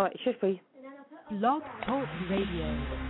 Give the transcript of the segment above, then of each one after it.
All right, should we? Blog Talk Radio.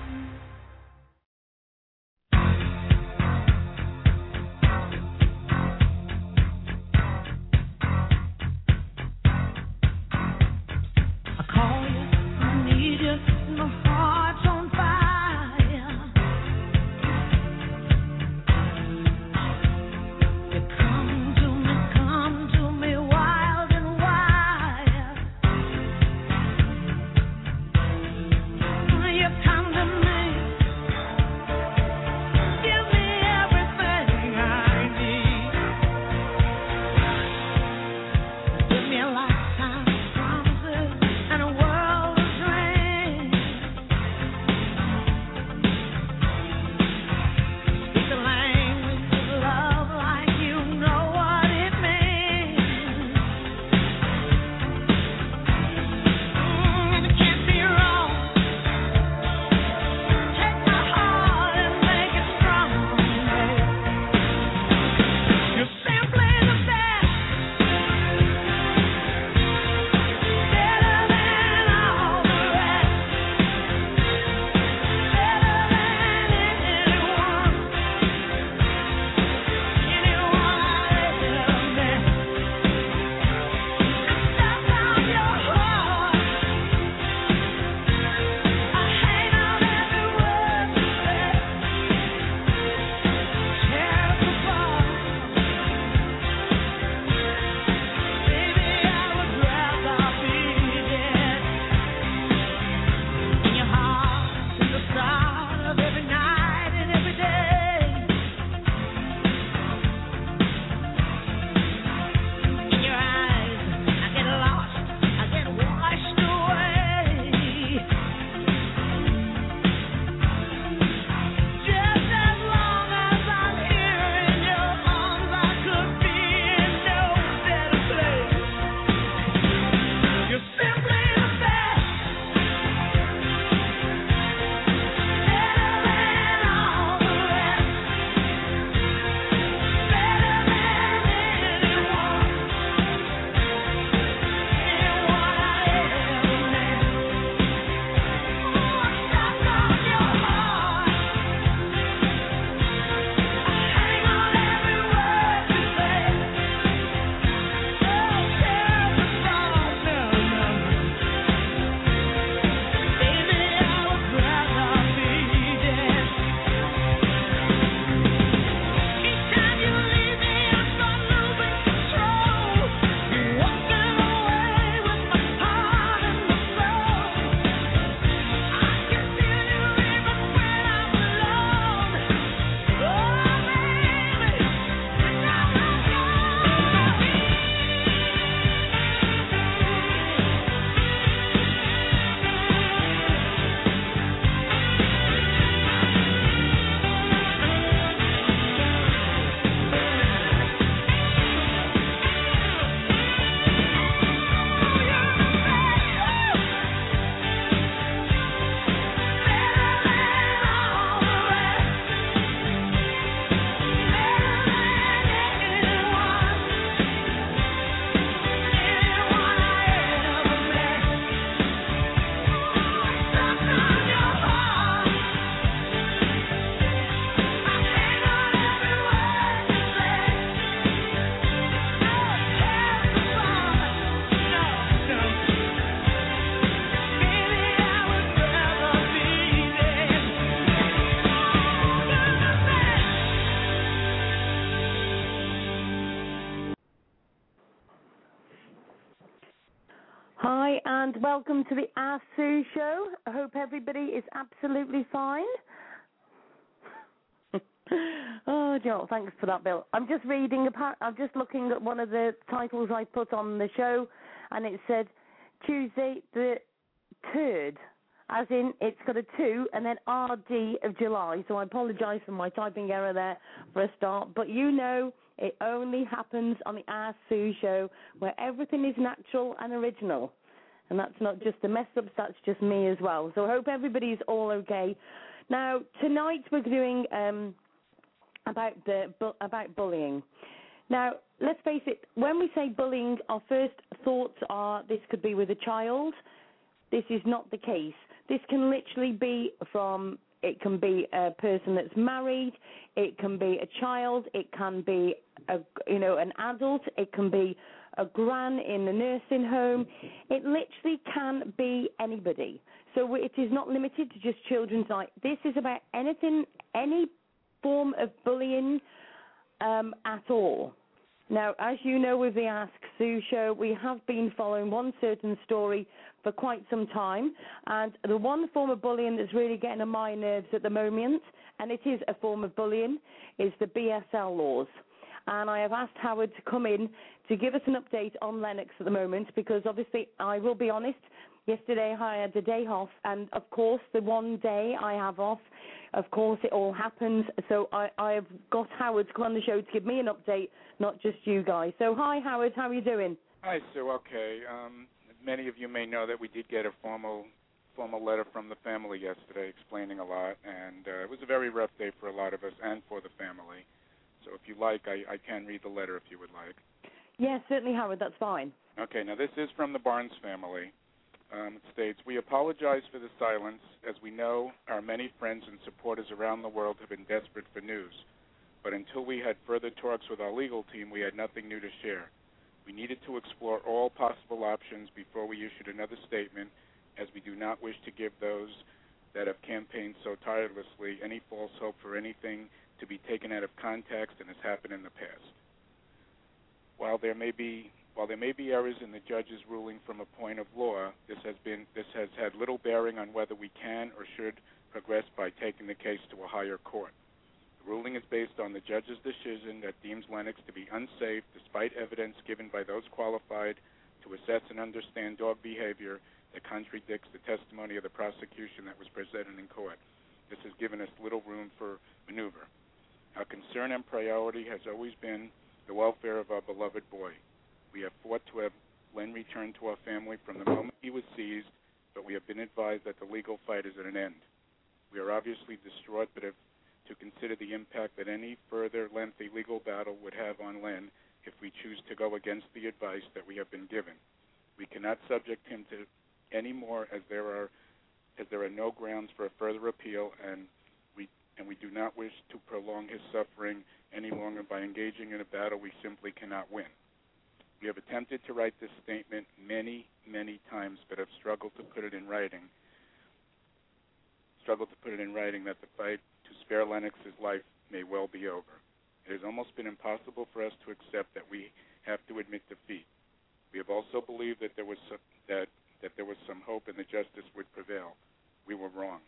Sue show. I hope everybody is absolutely fine. oh, Joel, thanks for that, Bill. I'm just reading. I'm just looking at one of the titles I put on the show, and it said Tuesday the third, as in it's got a two and then RD of July. So I apologise for my typing error there for a start, but you know it only happens on the Ask Sue show where everything is natural and original. And that's not just a mess ups, that's just me as well. So I hope everybody's all okay. Now, tonight we're doing um, about the bu- about bullying. Now, let's face it, when we say bullying, our first thoughts are this could be with a child, this is not the case. This can literally be from it can be a person that's married, it can be a child, it can be a you know an adult, it can be a gran in the nursing home. It literally can be anybody. So it is not limited to just children's night. This is about anything, any form of bullying um, at all. Now, as you know with the Ask Sue show, we have been following one certain story for quite some time, and the one form of bullying that's really getting on my nerves at the moment, and it is a form of bullying, is the BSL laws. And I have asked Howard to come in to give us an update on Lennox at the moment, because obviously, I will be honest, yesterday I had a day off, and of course, the one day I have off of course, it all happens. So I, I've got Howard to come on the show to give me an update, not just you guys. So hi, Howard. How are you doing? Hi, Sue. Okay. Um, many of you may know that we did get a formal formal letter from the family yesterday explaining a lot, and uh, it was a very rough day for a lot of us and for the family. So if you like, I, I can read the letter if you would like. Yes, certainly, Howard. That's fine. Okay. Now this is from the Barnes family. Um, it states, We apologize for the silence, as we know our many friends and supporters around the world have been desperate for news. But until we had further talks with our legal team, we had nothing new to share. We needed to explore all possible options before we issued another statement, as we do not wish to give those that have campaigned so tirelessly any false hope for anything to be taken out of context and has happened in the past. While there may be while there may be errors in the judge's ruling from a point of law, this has been this has had little bearing on whether we can or should progress by taking the case to a higher court. The ruling is based on the judge's decision that deems Lennox to be unsafe despite evidence given by those qualified to assess and understand dog behavior that contradicts the testimony of the prosecution that was presented in court. This has given us little room for maneuver. Our concern and priority has always been the welfare of our beloved boy. We have fought to have Len returned to our family from the moment he was seized, but we have been advised that the legal fight is at an end. We are obviously distraught, but have to consider the impact that any further lengthy legal battle would have on Len if we choose to go against the advice that we have been given. We cannot subject him to any more as there are as there are no grounds for a further appeal and and we do not wish to prolong his suffering any longer by engaging in a battle we simply cannot win. We have attempted to write this statement many, many times, but have struggled to put it in writing. Struggled to put it in writing that the fight to spare Lennox's life may well be over. It has almost been impossible for us to accept that we have to admit defeat. We have also believed that there was some, that that there was some hope and the justice would prevail. We were wrong.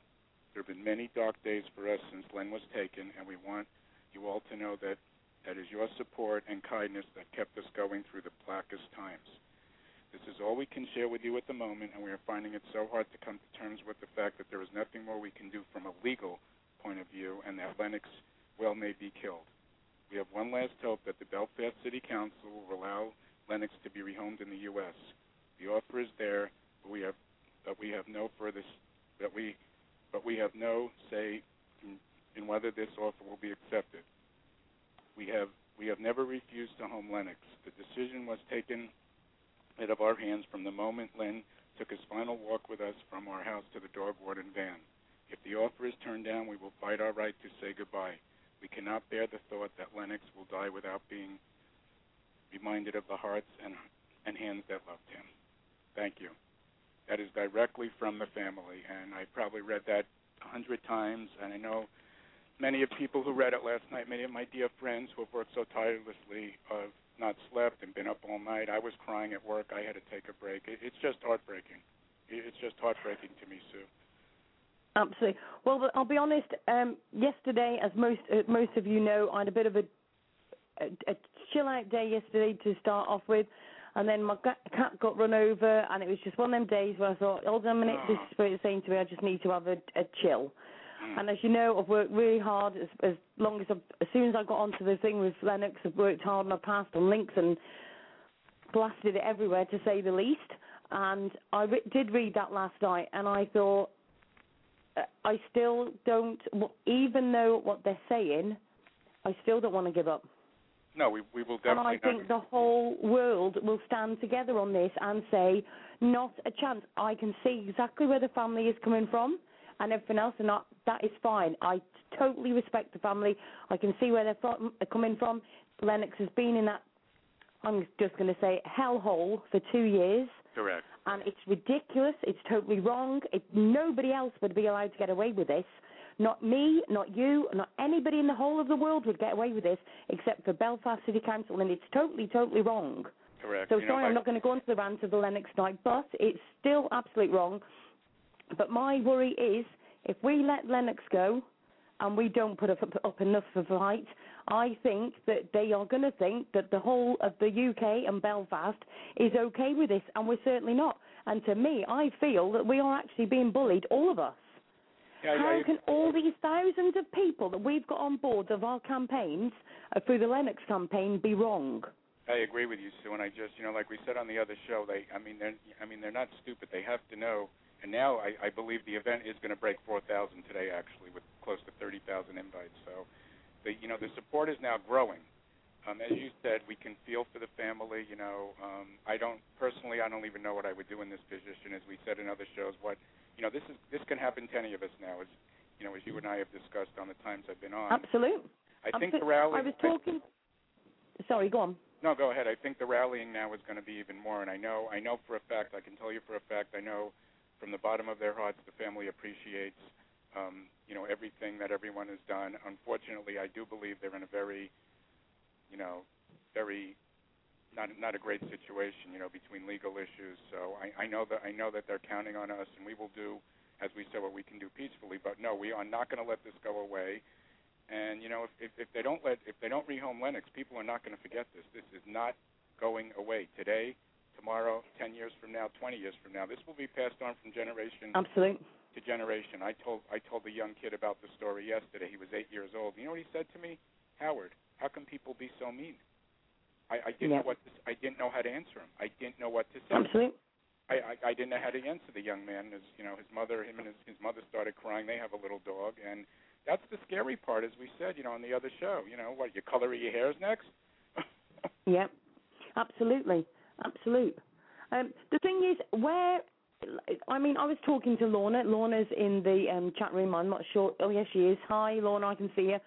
There have been many dark days for us since Len was taken, and we want you all to know that that is your support and kindness that kept us going through the blackest times. This is all we can share with you at the moment, and we are finding it so hard to come to terms with the fact that there is nothing more we can do from a legal point of view, and that Lennox well may be killed. We have one last hope that the Belfast City Council will allow Lennox to be rehomed in the U.S. The offer is there, but we have, but we have no further, but we, but we have no say in, whether this offer will be accepted. We have we have never refused to home Lennox. The decision was taken out of our hands from the moment Len took his final walk with us from our house to the dog warden van. If the offer is turned down, we will fight our right to say goodbye. We cannot bear the thought that Lennox will die without being reminded of the hearts and, and hands that loved him. Thank you. That is directly from the family, and I probably read that a hundred times, and I know many of people who read it last night, many of my dear friends who have worked so tirelessly have not slept and been up all night. I was crying at work. I had to take a break. It, it's just heartbreaking. It, it's just heartbreaking to me, Sue. Absolutely. Well, I'll be honest. Um, yesterday, as most uh, most of you know, I had a bit of a, a, a chill out day yesterday to start off with, and then my cat got run over, and it was just one of them days where I thought, hold on a minute, this is what saying to me. I just need to have a, a chill. And as you know, I've worked really hard as, as long as I've, as soon as I got onto the thing with Lennox, I've worked hard and I passed on links and blasted it everywhere to say the least. And I re- did read that last night, and I thought uh, I still don't, even though what they're saying, I still don't want to give up. No, we we will And I think the whole world will stand together on this and say, Not a chance. I can see exactly where the family is coming from and everything else, and that, that is fine. I totally respect the family. I can see where they're from, uh, coming from. Lennox has been in that, I'm just going to say, hellhole for two years Correct. and it's ridiculous. It's totally wrong. It, nobody else would be allowed to get away with this. Not me, not you, not anybody in the whole of the world would get away with this except for Belfast City Council, and it's totally, totally wrong. Correct. So you know, sorry, I'm not going to go into the rant of the Lennox night, but it's still absolutely wrong. But my worry is if we let Lennox go and we don't put up, up enough of a fight, I think that they are going to think that the whole of the UK and Belfast is okay with this, and we're certainly not. And to me, I feel that we are actually being bullied, all of us. Yeah, How I- can all these thousands of people that we've got on board of our campaigns uh, through the Lennox campaign be wrong? I agree with you, Sue. And I just, you know, like we said on the other show, they, I mean, they're, I mean, they're not stupid. They have to know. And now I, I believe the event is going to break 4,000 today, actually, with close to 30,000 invites. So, the, you know, the support is now growing. Um, as you said, we can feel for the family. You know, um, I don't personally, I don't even know what I would do in this position. As we said in other shows, what, you know, this is this can happen to any of us now. As you know, as you and I have discussed on the times I've been on. Absolute. I think Absolute. the rally. I was talking. Sorry, go on. No, go ahead. I think the rallying now is going to be even more, and I know, I know for a fact, I can tell you for a fact, I know from the bottom of their hearts, the family appreciates, um, you know, everything that everyone has done. Unfortunately, I do believe they're in a very, you know, very not not a great situation, you know, between legal issues. So I, I know that I know that they're counting on us, and we will do, as we said, what we can do peacefully. But no, we are not going to let this go away. And you know, if, if if they don't let if they don't rehome Lennox, people are not going to forget this. This is not going away today, tomorrow, ten years from now, twenty years from now. This will be passed on from generation Absolute. to generation. I told I told the young kid about the story yesterday. He was eight years old. You know what he said to me? Howard, how can people be so mean? I, I didn't Yeah. know what to, I didn't know how to answer him. I didn't know what to say. Absolute. I, I I didn't know how to answer the young man. As you know, his mother, him and his his mother started crying. They have a little dog, and that's the scary part, as we said, you know, on the other show. You know, what you color of your hairs next? Yeah. Absolutely. Absolute. Um, the thing is, where I mean, I was talking to Lorna. Lorna's in the um, chat room. I'm not sure. Oh, yes, she is. Hi, Lorna. I can see you.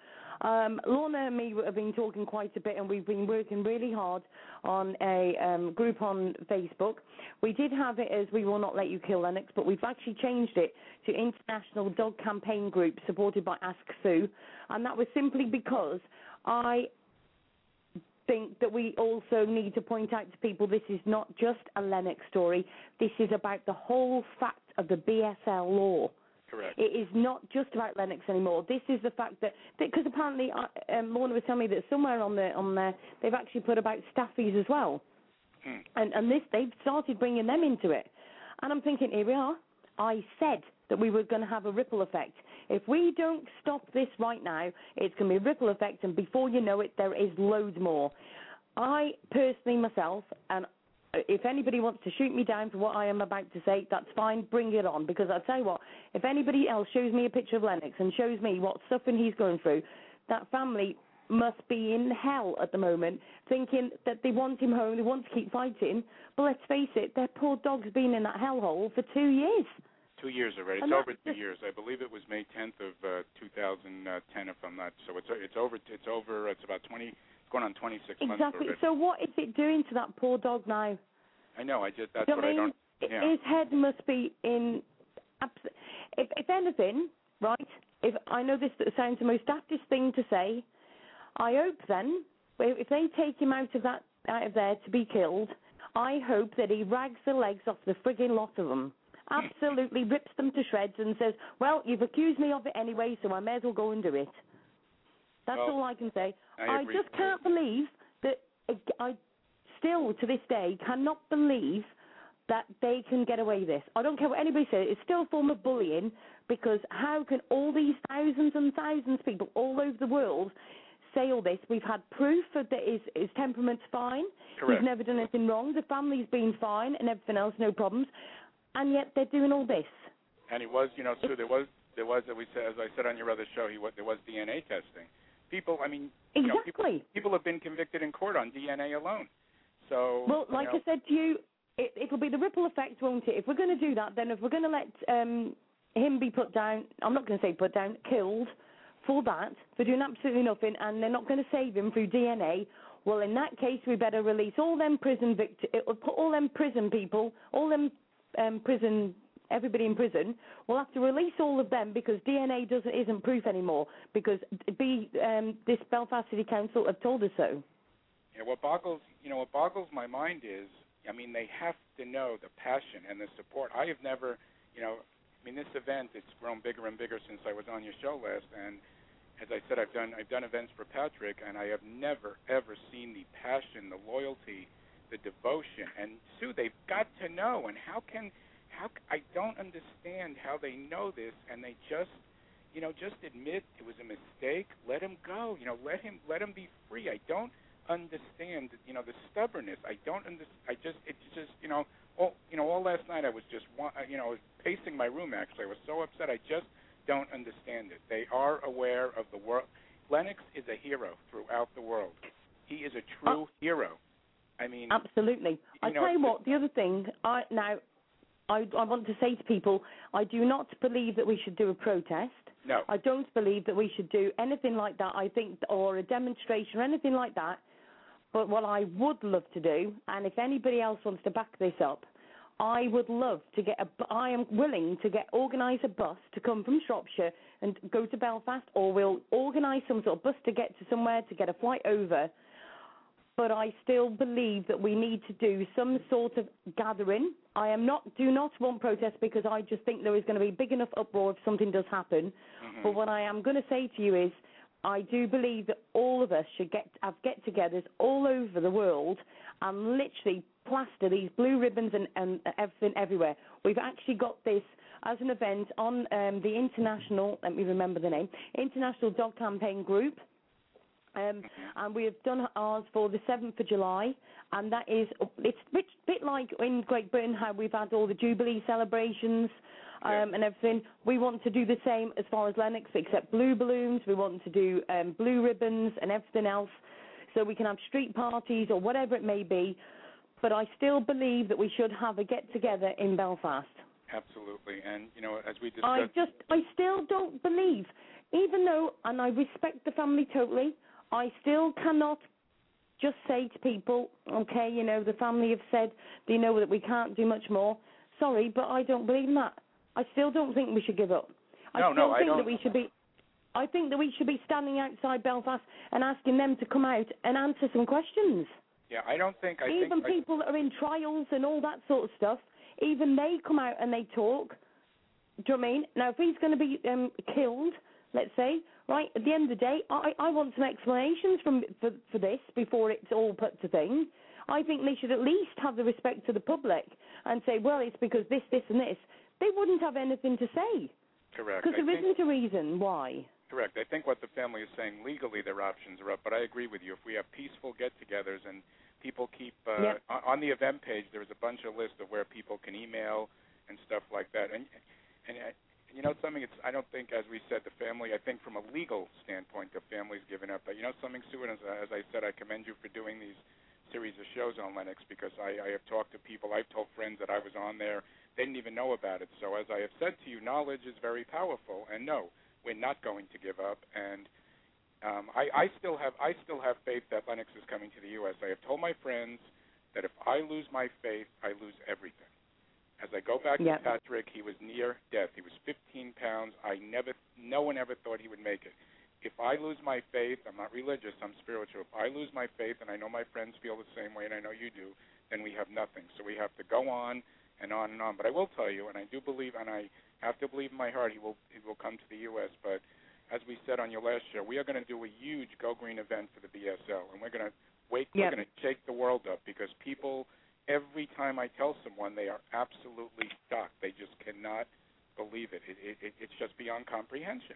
Um, Lorna and me have been talking quite a bit, and we've been working really hard on a um, group on Facebook. We did have it as We Will Not Let You Kill Lennox, but we've actually changed it to International Dog Campaign Group, supported by Ask Sue, and that was simply because I think that we also need to point out to people this is not just a Lennox story. This is about the whole fact of the BSL law. Correct. It is not just about Lennox anymore. This is the fact that because apparently uh, um, Lorna was telling me that somewhere on the on there they've actually put about staffies as well, Hmm. and and this they've started bringing them into it, and I'm thinking here we are. I said that we were going to have a ripple effect. If we don't stop this right now, it's going to be a ripple effect, and before you know it, there is loads more. I personally myself, and if anybody wants to shoot me down for what I am about to say, that's fine. Bring it on. Because I'll tell you what, if anybody else shows me a picture of Lennox and shows me what suffering he's going through, that family must be in hell at the moment, thinking that they want him home, they want to keep fighting. But let's face it, their poor dog's been in that hellhole for two years. Two years already. It's over two years. I believe it was May 10th of uh, 2010, if I'm not. So it's it's over. It's over. It's about 20. Going on 26 months Exactly. So what is it doing to that poor dog now? I know. I just that's you what know I don't. Mean? Yeah. His head must be in. abs- If, if anything, right? If I know this that sounds the most daftest thing to say, I hope then, if if they take him out of that out of there to be killed, I hope that he rags the legs off the frigging lot of them. Absolutely rips them to shreds and says, "Well, you've accused me of it anyway, so I may as well go and do it." That's Well, all I can say. I agree. just can't believe that uh, I still to this day cannot believe that they can get away with this. I don't care what anybody says. It's still a form of bullying because how can all these thousands and thousands of people all over the world say all this? We've had proof that his, his temperament's fine. Correct. He's never done anything wrong. The family's been fine and everything else, no problems. And yet they're doing all this. And it was, you know, Sue. There was, there was, as we said, as I said on your other show, he was, there was DNA testing. People, I mean, you know, people, Exactly. people have been convicted in court on DNA alone. So, Well, you like know, I said to you, it, it'll be the ripple effect, won't it? If we're going to do that, then if we're going to let um, him be put down, I'm not going to say put down, killed for that, for doing absolutely nothing, and they're not going to save him through DNA. Well, in that case, we better release all them prison vict- uh, put all them prison people, all them um, prison, everybody in prison. We'll have to release all of them because DNA doesn't isn't proof anymore. Because be um, this Belfast City Council have told us so. Yeah, what boggles you know what boggles my mind is, I mean, they have to know the passion and the support. I have never, you know, I mean, this event it's grown bigger and bigger since I was on your show last, and as I said, I've done I've done events for Patrick, and I have never ever seen the passion, the loyalty, the devotion. And Sue, they've got to know. And how can how I don't understand how they know this, and they just you know just admit it was a mistake. Let him go. You know, let him let him be free. I don't understand you know the stubbornness. I don't under I just it's just you know all you know all last night I was just uh, you know I was pacing my room actually. I was so upset. I just don't understand it. They are aware of the world. Lennox is a hero throughout the world. He is a true hero. I mean, Absolutely. I know, tell you what. The other thing, I now, I I want to say to people, I do not believe that we should do a protest. no. I don't believe that we should do anything like that. I think, or a demonstration or anything like that. But what I would love to do, and if anybody else wants to back this up, I would love to get a. I am willing to get organise a bus to come from Shropshire and go to Belfast, or we'll organise some sort of bus to get to somewhere to get a flight over. But I still believe that we need to do some sort of gathering. I am not do not want protest because I just think there is going to be big enough uproar if something does happen. Mm-hmm. But what I am going to say to you is, I do believe that all of us should get have get-togethers all over the world and literally plaster these blue ribbons and, and everything everywhere. We've actually got this as an event on um, the international. Let me remember the name. International Dog Campaign Group. Um, and we have done ours for the 7th of July, and that is it's a bit, bit like in Great Britain how we've had all the Jubilee celebrations um, Yeah. and everything. We want to do the same as far as Lennox, except blue balloons. We want to do um, blue ribbons and everything else, so we can have street parties or whatever it may be. But I still believe that we should have a get together in Belfast. Absolutely. And you know, as we discussed, I just, I still don't believe, even though, and I respect the family totally, I still cannot just say to people, okay, you know, the family have said they know that we can't do much more. Sorry, but I don't believe in that. I still don't think we should give up. I No, still no, I think that we should be. I think that we should be standing outside Belfast and asking them to come out and answer some questions. yeah, I don't think I even think I- people that are in trials and all that sort of stuff, even they come out and they talk. Do you know what I mean? Now, if he's going to be um, killed, let's say, right at the end of the day, I, I want some explanations from for, for this before it's all put to thing. I think they should at least have the respect to the public and say, well, it's because this, this, and this. They wouldn't have anything to say correct. because there isn't a reason why. Correct. I think what the family is saying legally, their options are up. But I agree with you. If we have peaceful get-togethers and people keep uh, Yep. on, on the event page, there is a bunch of lists of where people can email and stuff like that. And and you know something? It's I don't think, as we said, the family. I think from a legal standpoint, the family's given up. But you know something, Sue, as, as I said, I commend you for doing these series of shows on Lennox because I, I have talked to people. I've told friends that I was on there. They didn't even know about it. So as I have said to you, knowledge is very powerful. And no, we're not going to give up. And um, I, I still have I still have faith that Lennox is coming to the U.S. I have told my friends that if I lose my faith, I lose everything. As I go back Yep. to Patrick, he was near death. He was 15 pounds. I never, no one ever thought he would make it. If I lose my faith, I'm not religious, I'm spiritual. If I lose my faith, and I know my friends feel the same way, and I know you do, then we have nothing. So we have to go on and on and on. But I will tell you, and I do believe, and I have to believe in my heart, he will he will come to the U.S. But as we said on your last show, we are going to do a huge Go Green event for the BSL, and we're going to wake, Yep. we're going to shake the world up because people, every time I tell someone, they are absolutely shocked. They just cannot believe it. It, it, it it's just beyond comprehension.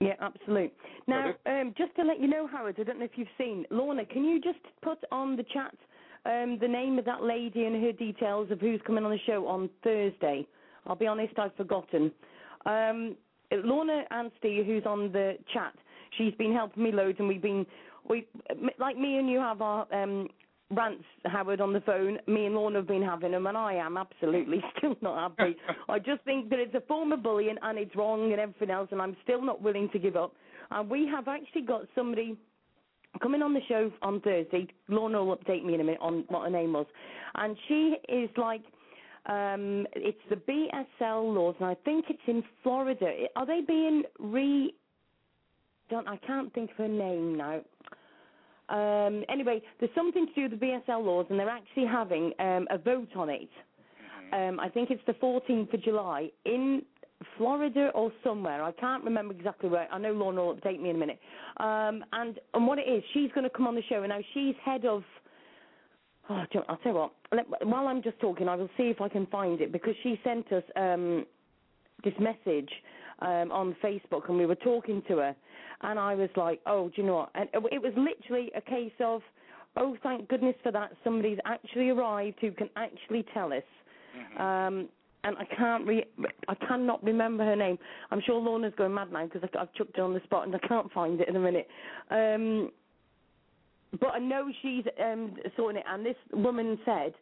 Yeah, absolutely. Now, um, just to let you know, Howard, I don't know if you've seen Lorna. Can you just put on the chat um, the name of that lady and her details of who's coming on the show on Thursday? I'll be honest, I've forgotten. Um, Lorna Anstey, who's on the chat, she's been helping me loads, and we've been we like me and you have our um, rants, Howard, on the phone. Me and Lorna have been having them, and I am absolutely still not happy. I just think that it's a form of bullying and it's wrong and everything else, and I'm still not willing to give up. And we have actually got somebody coming on the show on Thursday. Lorna will update me in a minute on what her name was, and she is like. Um, it's the BSL laws, and I think it's in Florida. Are they being re? Don't I can't think of her name now. Um, anyway, there's something to do with the BSL laws, and they're actually having um, a vote on it. Um, I think it's the 14th of July in Florida or somewhere. I can't remember exactly where. I know Lorna will update me in a minute. Um, and and what it is, she's going to come on the show, and now she's head of. Oh, I'll tell you what. Let, while I'm just talking, I will see if I can find it because she sent us um, this message um, on Facebook, and we were talking to her, and I was like, "Oh, do you know what?" And it, was literally a case of, "Oh, thank goodness for that. Somebody's actually arrived who can actually tell us." Um, and I can't re- I cannot remember her name. I'm sure Lorna's going mad now because I've chucked her on the spot and I can't find it in a minute. Um, but I know she's um, sorting it. And this woman said,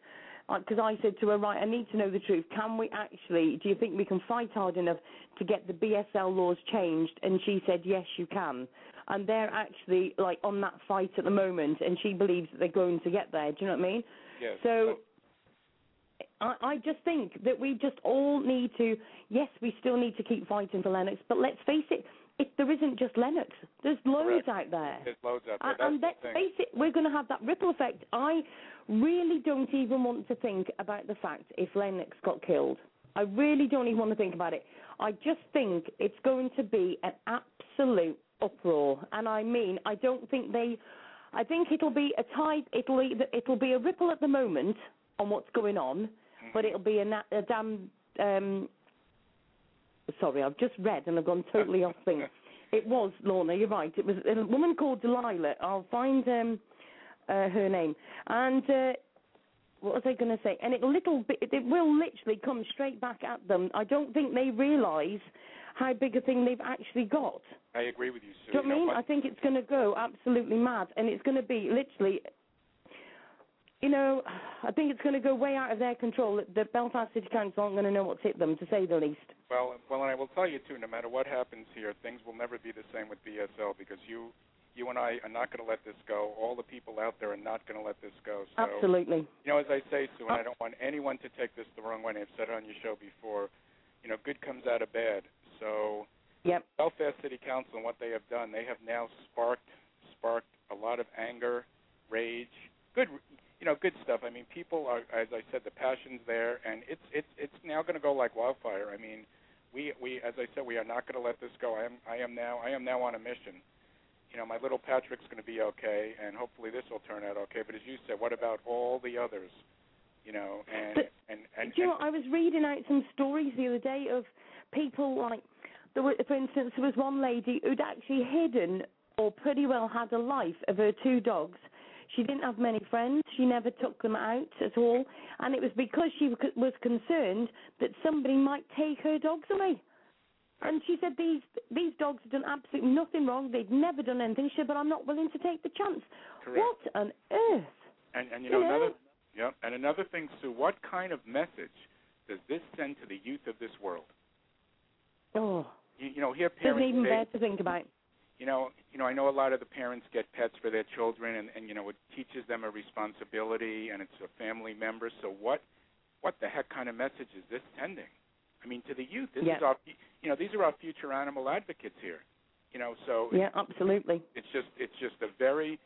because I said to her, right, I need to know the truth. Can we actually? Do you think we can fight hard enough to get the BSL laws changed? And she said, yes, you can. And they're actually like on that fight at the moment, and she believes that they're going to get there. Do you know what I mean? Yes. So I, I just think that we just all need to. Yes, we still need to keep fighting for Lennox, but let's face it. If there isn't just Lennox, there's loads Correct. out there. There's loads out there. And, and let's face it, we're going to have that ripple effect. I really don't even want to think about the fact if Lennox got killed. I really don't even want to think about it. I just think it's going to be an absolute uproar, and I mean, I don't think they. I think it'll be a tide. It'll it'll be a ripple at the moment on what's going on, but it'll be a, a damn. Um, sorry, I've just read and I've gone totally off thing. It was Lorna. You're right. It was a woman called Delilah. I'll find um, uh, her name. And uh, what was I going to say? And it little bit. It will literally come straight back at them. I don't think they realise how big a thing they've actually got. I agree with you, Sue. Do you know what I mean? what? I think it's going to go absolutely mad, and it's going to be literally. You know, I think it's going to go way out of their control. The Belfast City Council aren't going to know what's hit them, to say the least. Well, well, and I will tell you too. No matter what happens here, things will never be the same with BSL because you, you and I are not going to let this go. All the people out there are not going to let this go. So, Absolutely. you know, as I say, Sue, and I don't want anyone to take this the wrong way. and I've said it on your show before. You know, good comes out of bad. So, Yep. Belfast City Council and what they have done, they have now sparked sparked a lot of anger, rage, good, you know, good stuff. I mean, people are, as I said, the passion's there, and it's it's it's now going to go like wildfire. I mean, we we as I said, we are not going to let this go. I am I am now I am now on a mission. You know, my little Patrick's going to be okay, and hopefully this will turn out okay. But as you said, what about all the others? You know, and But- and and, Do you know, and what, I was reading out some stories the other day of people like, there were, for instance, there was one lady who'd actually hidden or pretty well had a life of her two dogs. She didn't have many friends. She never took them out at all, and it was because she was concerned that somebody might take her dogs away. And she said these these dogs have done absolutely nothing wrong. They've never done anything. She said, but I'm not willing to take the chance. Correct. What on earth? And, and you know know? another, yeah, and another thing, Sue. What kind of message does this send to the youth of this world? Oh, You, you know, here doesn't even say, bear to think about. You know, you know, I know a lot of the parents get pets for their children, and, and you know, it teaches them a responsibility, and it's a family member. So what, what the heck kind of message is this sending? I mean, to the youth, this Yeah. is our, you know, these are our future animal advocates here. You know, so Yeah, absolutely. it's just it's just a very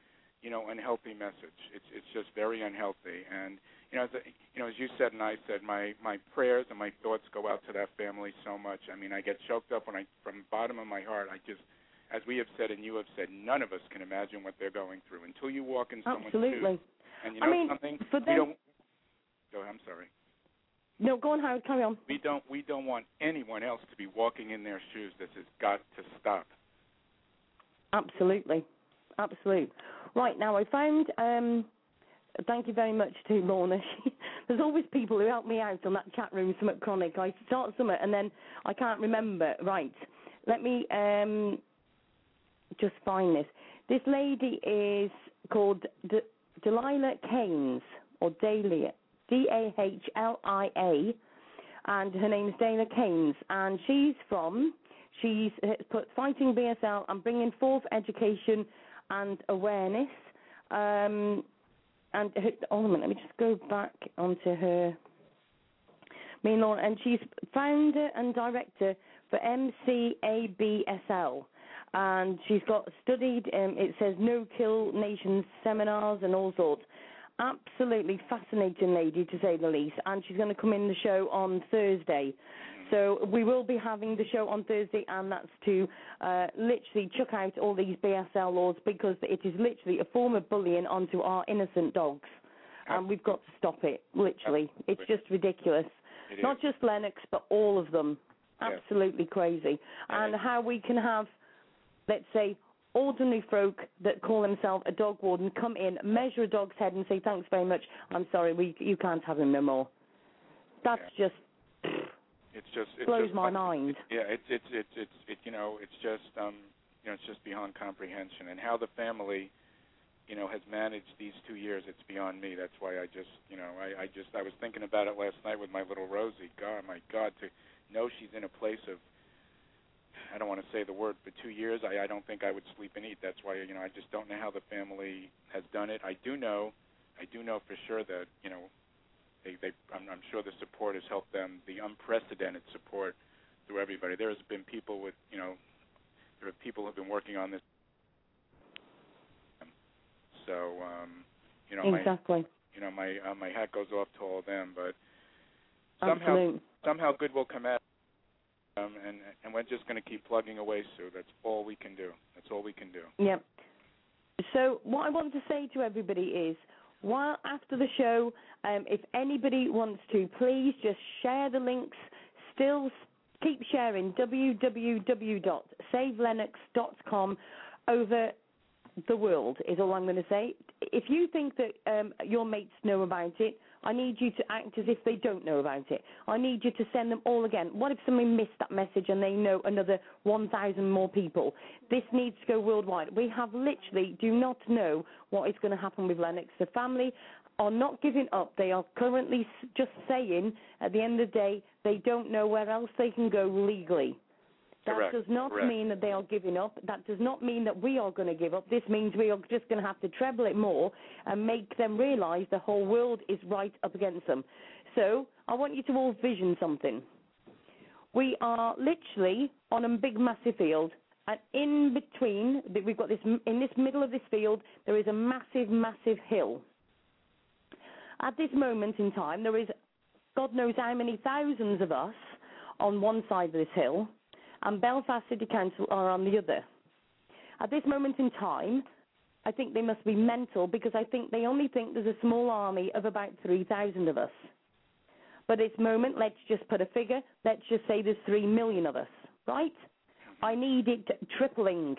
you know unhealthy message it's it's just very unhealthy and you know as you know as you said and I said my my prayers and my thoughts go out to that family so much i mean i get choked up when i from the bottom of my heart i just as we have said and you have said none of us can imagine what they're going through until you walk in someone's shoes. Absolutely. shoes and you I know mean, something for we don't go i'm sorry No, go on, Howard. Carry on. we don't we don't want anyone else to be walking in their shoes this has got to stop Absolutely. absolutely. Right, now I found, um, thank you very much to Lorna. She, there's always people who help me out on that chat room, Summit Chronic. I start Summit and then I can't remember. Right, let me um, just find this. This lady is called D- Delilah Keynes or Dahlia, D A H L I A, and her name's Dana Keynes, and she's from. She's put fighting BSL and bringing forth education and awareness. Um, and her, oh, let me just go back onto her. And Laura, and she's founder and director for MCABSL, and she's got studied. Um, it says no kill nations seminars and all sorts. Absolutely fascinating lady, to say the least. And she's going to come in the show on Thursday. So we will be having the show on Thursday, and that's to uh, literally chuck out all these BSL laws because it is literally a form of bullying onto our innocent dogs, and we've got to stop it. Literally, it's just ridiculous. It Not is. just Lennox, but all of them. Absolutely crazy. And And how we can have, let's say, ordinary folk that call themselves a dog warden come in, measure a dog's head, and say, "Thanks very much. I'm sorry, we you can't have him no more." That's just It's just it blows just, my mind. Yeah, it's it's it's it's it, you know it's just um you know it's just beyond comprehension and how the family you know has managed these two years it's beyond me that's why I just you know I I just I was thinking about it last night with my little Rosie god my god to know she's in a place of I don't want to say the word for two years I I don't think I would sleep and eat. That's why you know I just don't know how the family has done it. I do know I do know for sure that you know they they I'm, I'm sure the support has helped them the unprecedented support through everybody. There has been people with you know there are people who have been working on this. So um you know my exactly. you know my uh, my hat goes off to all of them but somehow Absolutely. somehow good will come out um and and we're just going to keep plugging away Sue that's all we can do that's all we can do Yep. So what I want to say to everybody is, while after the show, um, if anybody wants to, please just share the links. Still keep sharing www.savelennox.com over the world is all I'm going to say. If you think that um, your mates know about it, I need you to act as if they don't know about it. I need you to send them all again. What if somebody missed that message and they know another 1,000 more people? This needs to go worldwide. We have literally do not know what is going to happen with Lennox. The family are not giving up. They are currently just saying at the end of the day they don't know where else they can go legally. That Correct, does not correct. mean that they are giving up. That does not mean that we are going to give up. This means we are just going to have to treble it more and make them realise the whole world is right up against them. So I want you to all vision something. We are literally on a big, massive field, and in between, we've got this. In this middle of this field, there is a massive, massive hill. At this moment in time, there is God knows how many thousands of us on one side of this hill, and Belfast City Council are on the other. At this moment in time, I think they must be mental because I think they only think there's a small army of about 3,000 of us. But at this moment, let's just put a figure. Let's just say there's 3 million of us, right? I need it tripling.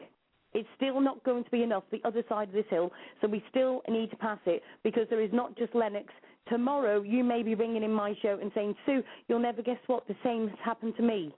It's still not going to be enough, the other side of this hill, so we still need to pass it because there is not just Lennox. Tomorrow, you may be ringing in my show and saying, Sue, you'll never guess what, the same has happened to me.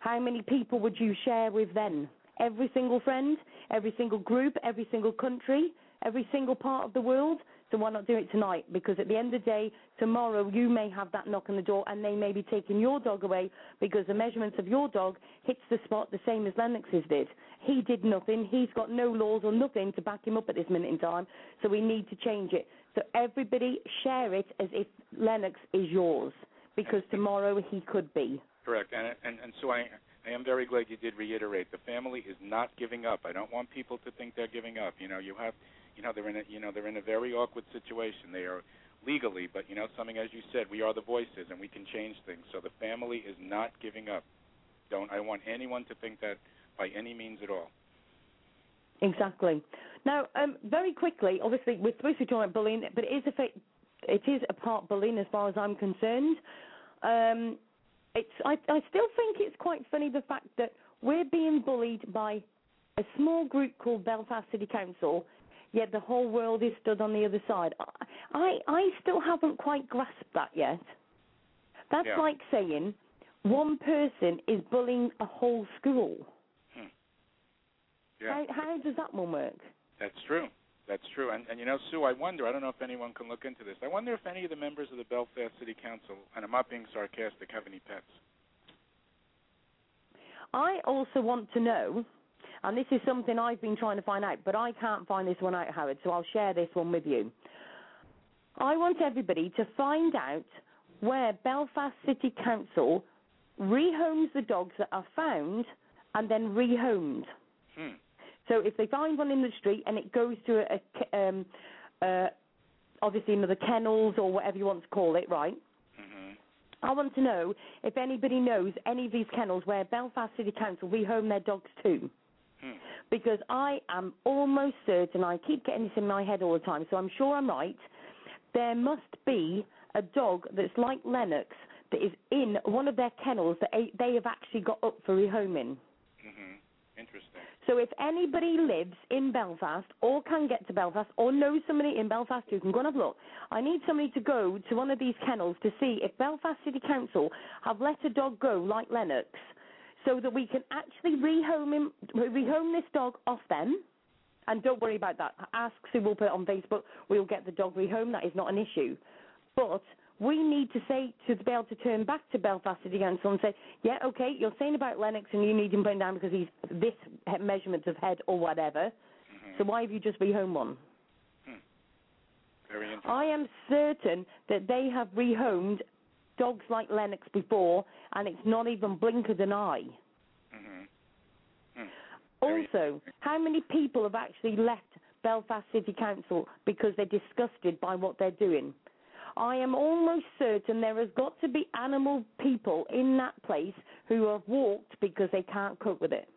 How many people would you share with then? Every single friend, every single group, every single country, every single part of the world? So why not do it tonight? Because at the end of the day, tomorrow you may have that knock on the door and they may be taking your dog away because the measurements of your dog hits the spot the same as Lennox's did. He did nothing. He's got no laws or nothing to back him up at this minute in time. So we need to change it. So everybody share it as if Lennox is yours because tomorrow he could be. Correct, and and and so I I am very glad you did reiterate the family is not giving up. I don't want people to think they're giving up. You know, you have, you know, they're in a you know they're in a very awkward situation. They are legally, but you know something as you said, we are the voices and we can change things. So the family is not giving up. Don't I want anyone to think that by any means at all. Exactly. Now, um, very quickly, obviously, we're supposed to be talking about bullying, but it is a fa- it is a part bullying as far as I'm concerned. Um, it's I, I still think it's quite funny the fact that we're being bullied by a small group called Belfast City Council, yet the whole world is stood on the other side. I I still haven't quite grasped that yet. That's Yeah. like saying one person is bullying a whole school. Hmm. Yeah, How how does that one work? that's true. That's true. And, and you know, Sue, I wonder, I don't know if anyone can look into this. I wonder if any of the members of the Belfast City Council, and I'm not being sarcastic, have any pets. I also want to know, and this is something I've been trying to find out, but I can't find this one out, Howard, so I'll share this one with you. I want everybody to find out where Belfast City Council rehomes the dogs that are found and then rehomed. Hmm. So if they find one in the street and it goes to a, a um, uh, obviously another kennels or whatever you want to call it, right? hmm I want to know if anybody knows any of these kennels where Belfast City Council rehome their dogs to. Hmm. Because I am almost certain, I keep getting this in my head all the time, so I'm sure I'm right. There must be a dog that's like Lennox that is in one of their kennels that they have actually got up for rehoming. Mm-hmm. Interesting. So if anybody lives in Belfast or can get to Belfast or knows somebody in Belfast who can go and have a look, I need somebody to go to one of these kennels to see if Belfast City Council have let a dog go like Lennox so that we can actually rehome him, rehome this dog off them. And don't worry about that. Ask Sue, we'll put it on Facebook. We'll get the dog rehomed. That is not an issue. But we need to say to be able to turn back to Belfast City Council and say, yeah, okay, you're saying about Lennox and you need him put down because he's this measurement of head or whatever. hmm So why have you just rehomed one? Very interesting. I am certain that they have rehomed dogs like Lennox before, and it's not even blinkered an eye. hmm Hmm. Also, how many people have actually left Belfast City Council because they're disgusted by what they're doing? I am almost certain there has got to be animal people in that place who have walked because they can't cope with it.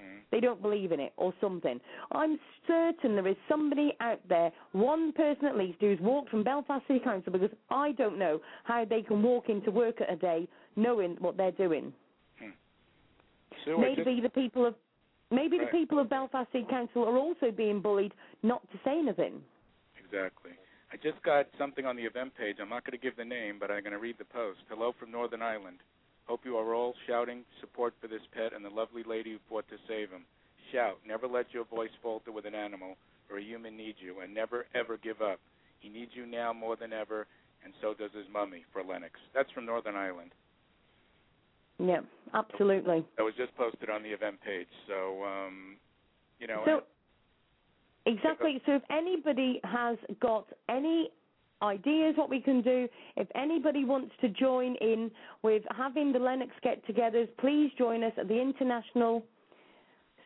hmm They don't believe in it or something. I'm certain there is somebody out there, one person at least, who's walked from Belfast City Council because I don't know how they can walk into work at a day knowing what they're doing. I just, maybe the people of maybe Right. the people of Belfast City Council are also being bullied not to say anything. exactly. I just got something on the event page. I'm not going to give the name, but I'm going to read the post. Hello from Northern Ireland. Hope you are all shouting support for this pet and the lovely lady who fought to save him. Shout. Never let your voice falter with an animal, or a human needs you, and never ever give up. He needs you now more than ever, and so does his mummy for Lennox. That's from Northern Ireland. Yeah, absolutely. That was just posted on the event page. So, um, you know, So exactly. So if anybody has got any ideas what we can do, if anybody wants to join in with having the Lennox get-togethers, please join us at the International.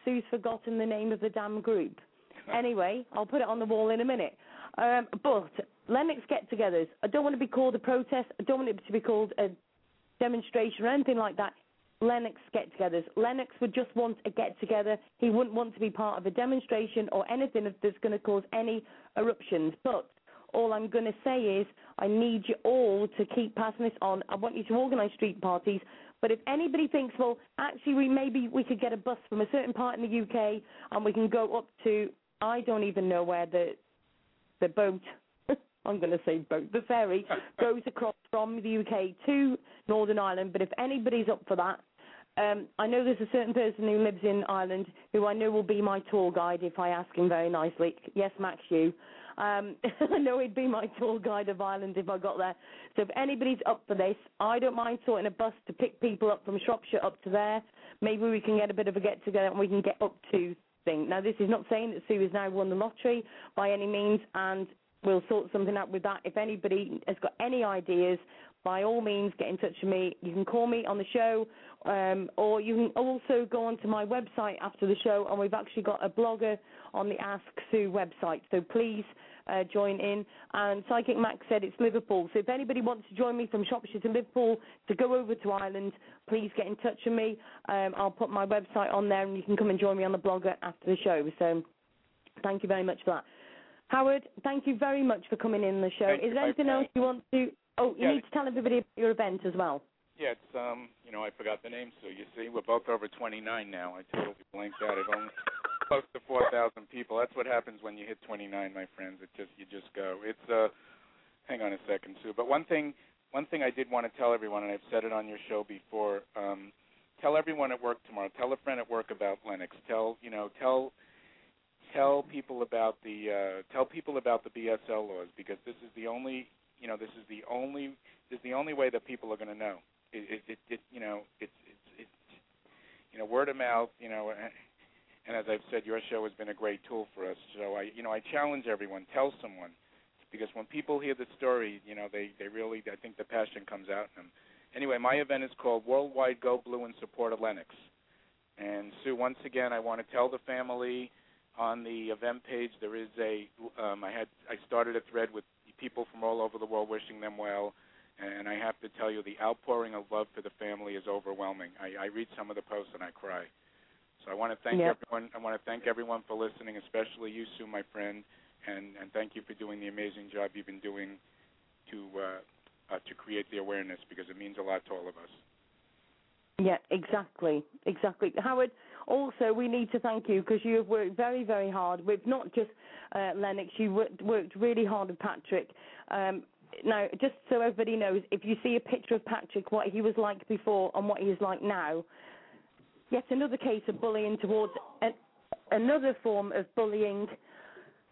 Sue's forgotten the name of the damn group. Anyway, I'll put it on the wall in a minute. Um, but Lennox get-togethers. I don't want to be called a protest. I don't want it to be called a demonstration or anything like that. Lennox get-togethers. Lennox would just want a get-together. He wouldn't want to be part of a demonstration or anything that's going to cause any eruptions. But all I'm going to say is I need you all to keep passing this on. I want you to organise street parties. But if anybody thinks, well, actually, we maybe we could get a bus from a certain part in the UK and we can go up to I don't even know where the the boat. I'm going to say boat. The ferry goes across from the UK to Northern Ireland. But if anybody's up for that, um, I know there's a certain person who lives in Ireland who I know will be my tour guide if I ask him very nicely. Yes, Max, you. Um, I know he'd be my tour guide of Ireland if I got there. So if anybody's up for this, I don't mind sorting a bus to pick people up from Shropshire up to there. Maybe we can get a bit of a get together and we can get up to thing. Now, this is not saying that Sue has now won the lottery by any means, and we'll sort something out with that. If anybody has got any ideas, by all means, get in touch with me. You can call me on the show, um, or you can also go onto my website after the show, and we've actually got a blogger on the Ask Sue website. So please uh, join in. And Psychic Max said it's Liverpool. So if anybody wants to join me from Shropshire to Liverpool to go over to Ireland, please get in touch with me. Um, I'll put my website on there, and you can come and join me on the blogger after the show. So thank you very much for that. Howard, thank you very much for coming in the show. Thank Is there anything else you want to? Oh, you Yeah, need to tell everybody about your event as well. Yeah, it's um, you know, I forgot the name. So you see, we're both over 29 now. I totally blanked out. I've only close to 4,000 people. That's what happens when you hit 29, my friends. It just you just go. It's uh, hang on a second, Sue. But one thing, one thing I did want to tell everyone, and I've said it on your show before. Um, tell everyone at work tomorrow. Tell a friend at work about Lennox. Tell you know, tell tell people about the uh, tell people about the BSL laws because this is the only you know this is the only this is the only way that people are going to know. It, it, it, it you know it's it's it's you know word of mouth you know and, as I've said your show has been a great tool for us. So I you know I challenge everyone tell someone because when people hear the story you know they they really I think the passion comes out in them. Anyway, my event is called Worldwide Go Blue in support of Lennox. And Sue, once again, I want to tell the family on the event page there is a um, I had I started a thread with people from all over the world wishing them well, and I have to tell you the outpouring of love for the family is overwhelming. I, I read some of the posts and I cry. So I want to thank Yeah. everyone. I want to thank everyone for listening, especially you, Sue, my friend, and and thank you for doing the amazing job you've been doing to uh, uh, to create the awareness because it means a lot to all of us. Yeah, exactly, exactly. Howard, also we need to thank you because you have worked very, very hard with not just uh, Lennox. You worked, really hard with Patrick. Um, now, just so everybody knows, if you see a picture of Patrick, what he was like before and what he is like now, yet another case of bullying towards an, another form of bullying,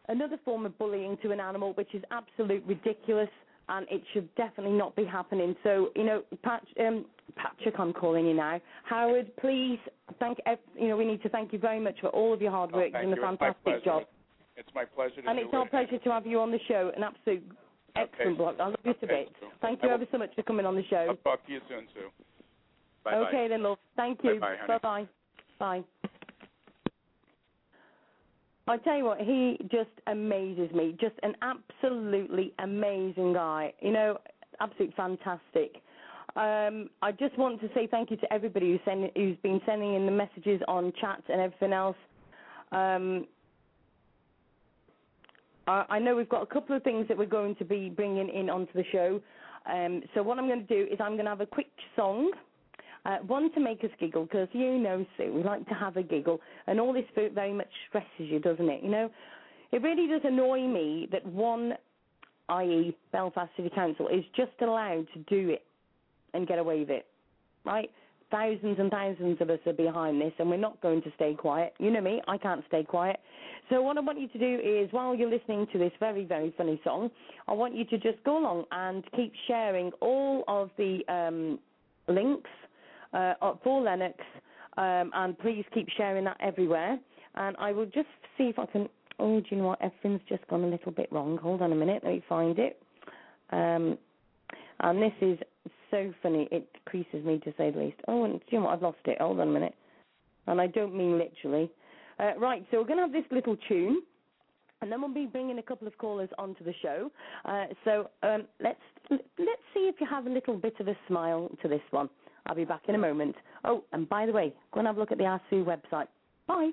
another form of bullying to an animal, which is absolute ridiculous, and it should definitely not be happening. So, you know, Pat, um, Patrick, I'm calling you now. Howard, please thank. ev- You know, we need to thank you very much for all of your hard Oh, work thank and the fantastic job. It's my pleasure to And it's our it. pleasure to have you on the show. An absolute excellent bloke. I love you to Okay, bits. Thank you ever so much for coming on the show. I'll talk to you soon, Sue. Bye okay then, love. Thank you. Bye-bye. Bye-bye. Bye. I tell you what, he just amazes me. Just an absolutely amazing guy. You know, absolutely fantastic. Um, I just want to say thank you to everybody who's, send, who's been sending in the messages on chat and everything else. Um, I, I know we've got a couple of things that we're going to be bringing in onto the show. Um, so what I'm going to do is I'm going to have a quick song. Uh, one to make us giggle because you know, Sue, we like to have a giggle, and all this food very much stresses you, doesn't it? You know, it really does annoy me that one, i.e., Belfast City Council, is just allowed to do it and get away with it, right? Thousands and thousands of us are behind this, and we're not going to stay quiet. You know me, I can't stay quiet. So what I want you to do is, while you're listening to this very, very funny song, I want you to just go along and keep sharing all of the um, links uh, for Lennox, um, and please keep sharing that everywhere. And I will just see if I can. Oh, do you know what? Everything's just gone a little bit wrong. Hold on a minute. Let me find it. Um, and this is so funny. It creases me to say the least. Oh, and you know what? I've lost it. Hold on a minute. And I don't mean literally. Uh, right. So we're going to have this little tune. And then we'll be bringing a couple of callers onto the show. Uh, so um, let's let's see if you have a little bit of a smile to this one. I'll be back in a moment. Oh, and by the way, go and have a look at the ASU website. Bye.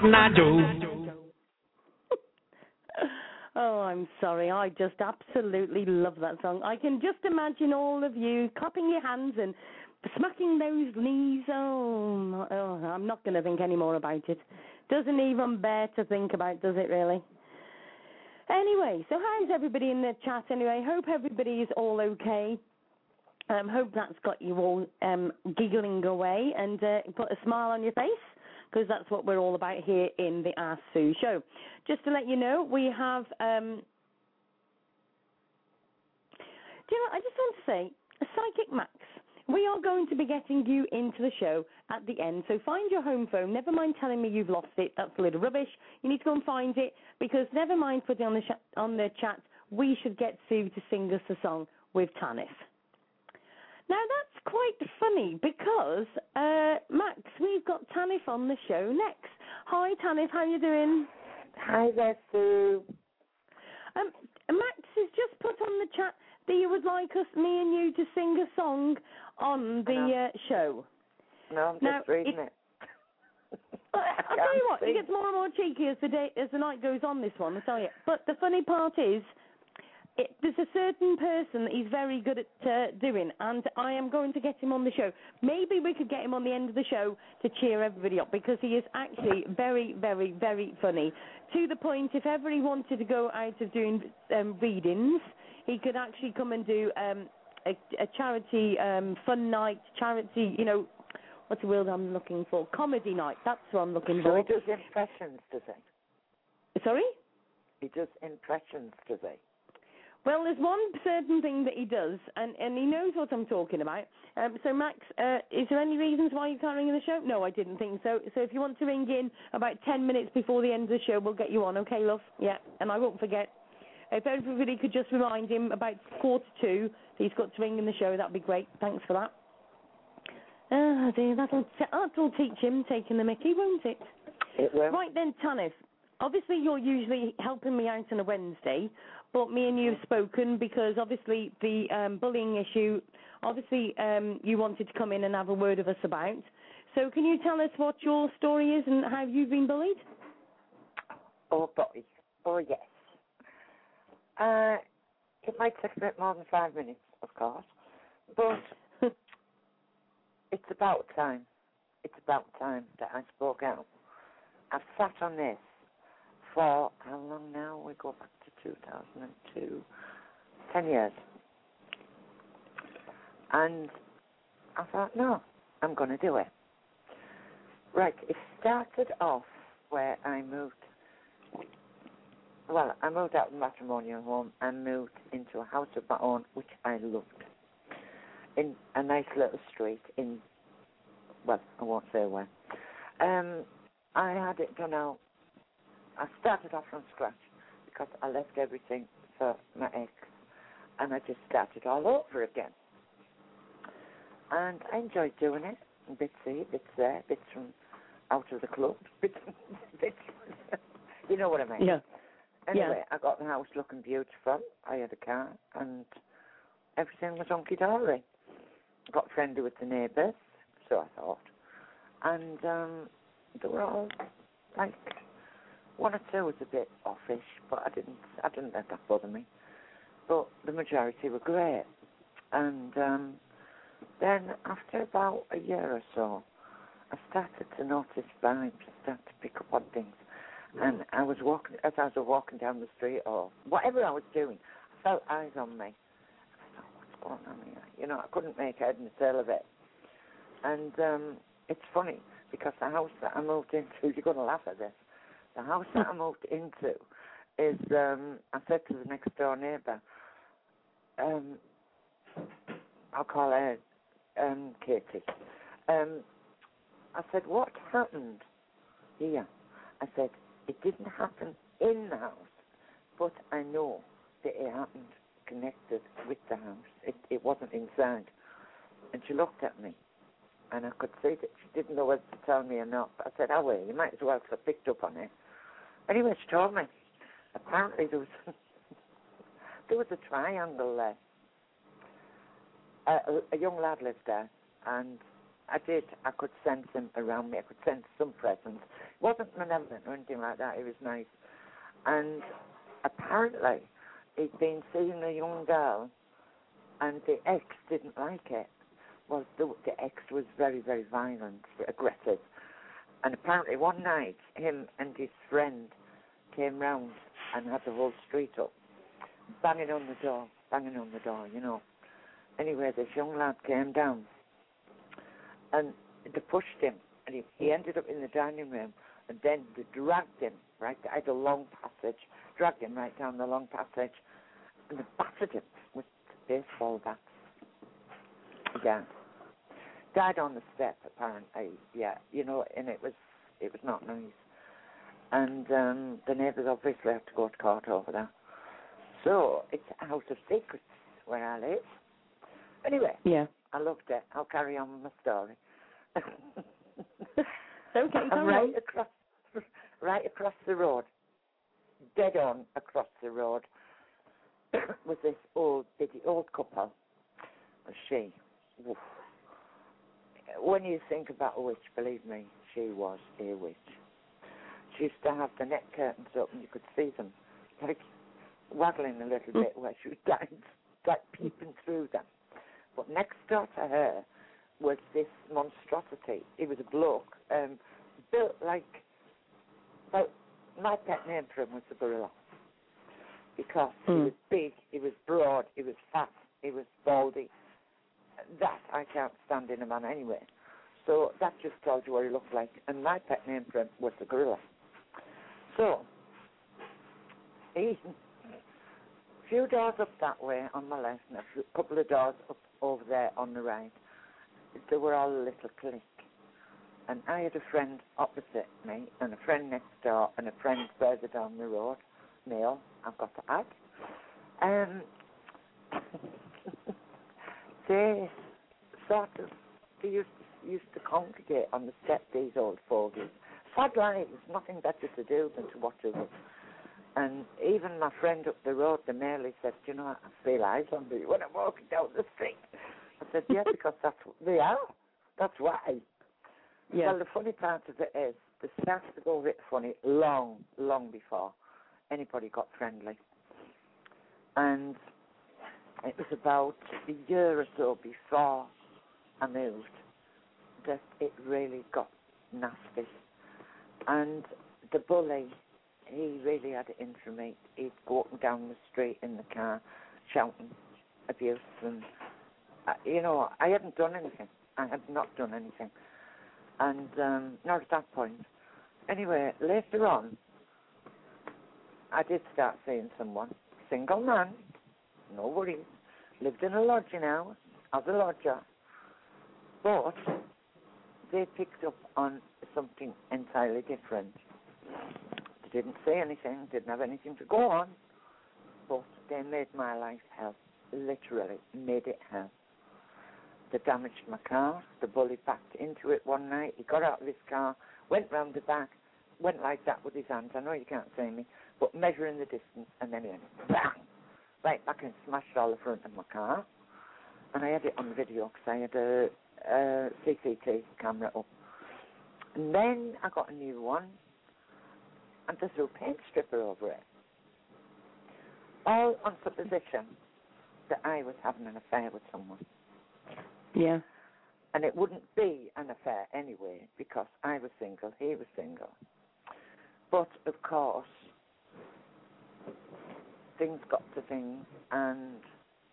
something I do. Oh, I'm sorry. I just absolutely love that song. I can just imagine all of you clapping your hands and smacking those knees. Oh, oh I'm not going to think any more about it. Doesn't even bear to think about, does it really? Anyway, so how's everybody in the chat anyway? Hope everybody is all okay. Um, hope that's got you all um, giggling away and uh, put a smile on your face because that's what we're all about here in the Ask Sue show. Just to let you know, we have. Um, do you know? I just want to say, Psychic Max. We are going to be getting you into the show at the end, so find your home phone. Never mind telling me you've lost it. That's a little rubbish. You need to go and find it because never mind putting on the sh- on the chat. We should get Sue to sing us a song with Tanith. Now that's quite funny because uh, Max, we've got Tanith on the show next. Hi Tanith, how you doing? Hi there, Sue. Um, Max has just put on the chat that you would like us, me and you, to sing a song on the know. uh, show. No, I'm just Now, reading it- it. I'll tell you what, it gets more and more cheeky as the day as the night goes on. This one, I tell you. But the funny part is, it, there's a certain person that he's very good at uh, doing, and I am going to get him on the show. Maybe we could get him on the end of the show to cheer everybody up because he is actually very, very, very funny. To the point, if ever he wanted to go out of doing um, readings, he could actually come and do um, a, a charity um, fun night, charity, you know. What's the word I'm looking for? Comedy night. That's what I'm looking So for. he does impressions, does he? Sorry? He does impressions, does he? Well, there's one certain thing that he does, and, and he knows what I'm talking about. Um, so, Max, uh, is there any reasons why you can't ring in the show? No, I didn't think so. So, if you want to ring in about 10 minutes before the end of the show, we'll get you on, okay, love? Yeah, and I won't forget. If everybody could just remind him about quarter two that he's got to ring in the show, that'd be great. Thanks for that. Ah, dear, that'll, t- that'll teach him taking the mickey, won't it? It will. Right then, Tanith. Obviously, you're usually helping me out on a Wednesday, but me and you have spoken because obviously the um, bullying issue. Obviously, um, you wanted to come in and have a word of us about. So, can you tell us what your story is and how you've been bullied? Oh boy. Oh yes. Uh, it might take a bit more than five minutes, of course, but it's about time. It's about time that I spoke out. I've sat on this for how long now? We go back to 2002. Ten years. And I thought, no, I'm going to do it. Right, it started off where I moved well, I moved out of the matrimonial home and moved into a house of my own, which I loved. In a nice little street in, well, I won't say where. Um, I had it done out. I started off from scratch because I left everything for my ex, and I just started all over again. And I enjoyed doing it. Bits here, bits there, bits from out of the club, bits, bits. you know what I mean? Yeah. Anyway, I got the house looking beautiful. I had a car, and everything was hunky dory. Got friendly with the neighbours, so I thought, and um, they were all like one or two was a bit offish, but I didn't, I didn't let that bother me. But the majority were great, and um, then after about a year or so, I started to notice vibes. Started to pick up on things and I was walking as I was walking down the street or whatever I was doing, I felt eyes on me. I thought, what's going on here? You know, I couldn't make head and tail of it. And um it's funny because the house that I moved into, you're going to laugh at this. The house that I moved into is, um I said to the next door neighbour, um, I'll call her um, Katie. Um, I said, what happened here? I said, it didn't happen in the house, but I know that it happened connected with the house. It, it wasn't inside. And she looked at me, and I could see that she didn't know whether to tell me or not. But I said, oh, well, you might as well have picked up on it. Anyway, she told me. Apparently, there was there was a triangle there. A, a, young lad lived there, and I did. I could sense him around me. I could sense some presence. It wasn't malevolent or anything like that. It was nice. And apparently, he'd been seeing a young girl, and the ex didn't like it. Well, the, the ex was very, very violent, aggressive. And apparently one night, him and his friend came round and had the whole street up, banging on the door, banging on the door, you know. Anyway, this young lad came down, and they pushed him, and he, he ended up in the dining room, and then they dragged him, right, I had a long passage, dragged him right down the long passage, and they battered him with baseball bats. Yeah. Died on the step, apparently. Yeah, you know, and it was it was not nice. And um the neighbours obviously have to go to court over that. So it's a house of secrets where I live. Anyway, Yeah. I loved it. I'll carry on with my story. Okay, I'm right across, right across the road, dead on across the road, was this old, biddy, old couple. Was she? Oof. When you think about a witch, believe me, she was a witch. Used to have the net curtains up, and you could see them, like waggling a little bit where she was dying, like peeping through them. But next door to her was this monstrosity. He was a bloke, um, built like, well, my pet name for him was the gorilla. Because he Hmm. was big, he was broad, he was fat, he was baldy. That I can't stand in a man anyway. So that just tells you what he looked like. And my pet name for him was the gorilla. So, a few doors up that way on my left and a few, couple of doors up over there on the right, they were all a little clique. And I had a friend opposite me, and a friend next door, and a friend further down the road, male, I've got to add. Um, they sort of, they used to, used to congregate on the step, these old fogies. Sad lives, nothing better to do than to watch them. And even my friend up the road, the he said, "Do you know, I feel eyes on me when I'm walking down the street. I said, yeah, because that's they are. That's why. Yeah. Well, the funny part of it is, they started to go a bit funny long, long before anybody got friendly. And it was about a year or so before I moved that it really got nasty. And the bully, he really had it in for me. He'd go down the street in the car shouting abuse and uh, you know, I hadn't done anything. I had not done anything. And um not at that point. Anyway, later on I did start seeing someone. Single man, no worries. Lived in a lodging house as a lodger. But they picked up on something entirely different. They didn't say anything, didn't have anything to go on, but they made my life hell. Literally made it hell. They damaged my car. The bully backed into it one night. He got out of his car, went round the back, went like that with his hands. I know you can't see me, but measuring the distance, and then he went bang, right back and smashed all the front of my car. And I had it on video because I had a, a CCTV camera up. And then I got a new one, and they threw a paint stripper over it. All on supposition that I was having an affair with someone. Yeah. And it wouldn't be an affair anyway, because I was single, he was single. But of course, things got to things, and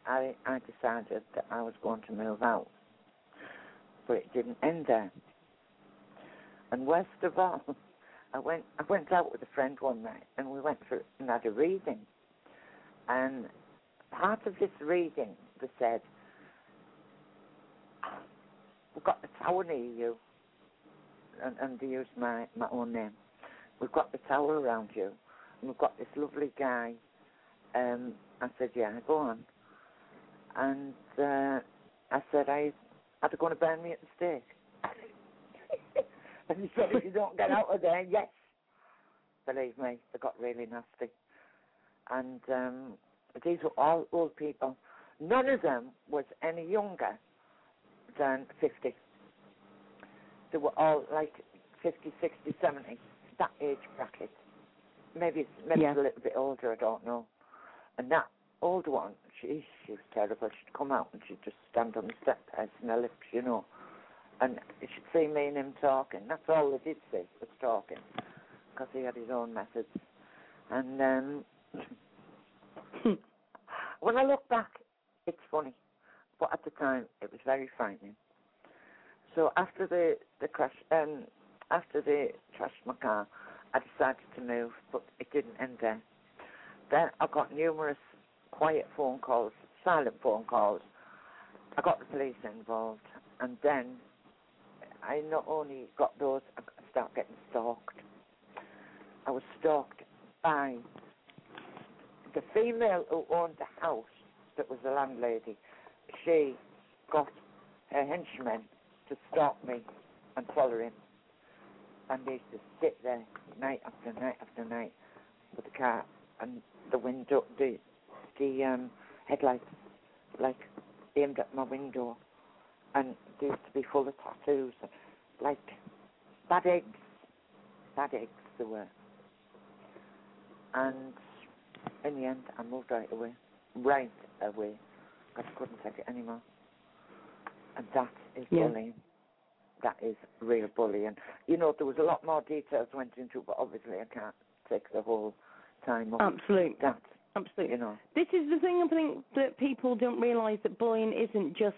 I I decided that I was going to move out. But it didn't end there. And worst of all, I went I went out with a friend one night, and we went for and had a reading. And part of this reading, they said, we've got the tower near you, and, and they used my, my own name. We've got the tower around you, and we've got this lovely guy. Um, I said, yeah, go on. And uh, I said, I, are they to burn me at the stake? And he said, if you don't get out of there, yes. Believe me, they got really nasty. And um, these were all old people. None of them was any younger than 50. They were all like 50, 60, 70, that age bracket. Maybe it's, maybe Yeah. a little bit older, I don't know. And that older one, she she was terrible. She'd come out and she'd just stand on the step in her lips, you know, and she'd see me and him talking. That's all they did see was talking, because he had his own methods. And um, when I look back, it's funny, but at the time it was very frightening. So after the the crash, um, after they trashed my car, I decided to move, but it didn't end there. Then I got numerous quiet phone calls, silent phone calls. I got the police involved, and then I not only got those, I started getting stalked. I was stalked by the female who owned the house that was the landlady. She got her henchmen to stalk me and follow him. And they used to sit there night after night after night with the car and the window, the the um, headlights, like aimed at my window, and they used to be full of tattoos, like bad eggs, bad eggs they were. And in the end, I moved right away, right away, because I couldn't take it anymore. And that is Yeah. bullying. That is real bullying. You know, there was a lot more details went into, it, but obviously I can't take the whole time up. Absolutely. that, Absolutely. you know. This is the thing I think that people don't realise that bullying isn't just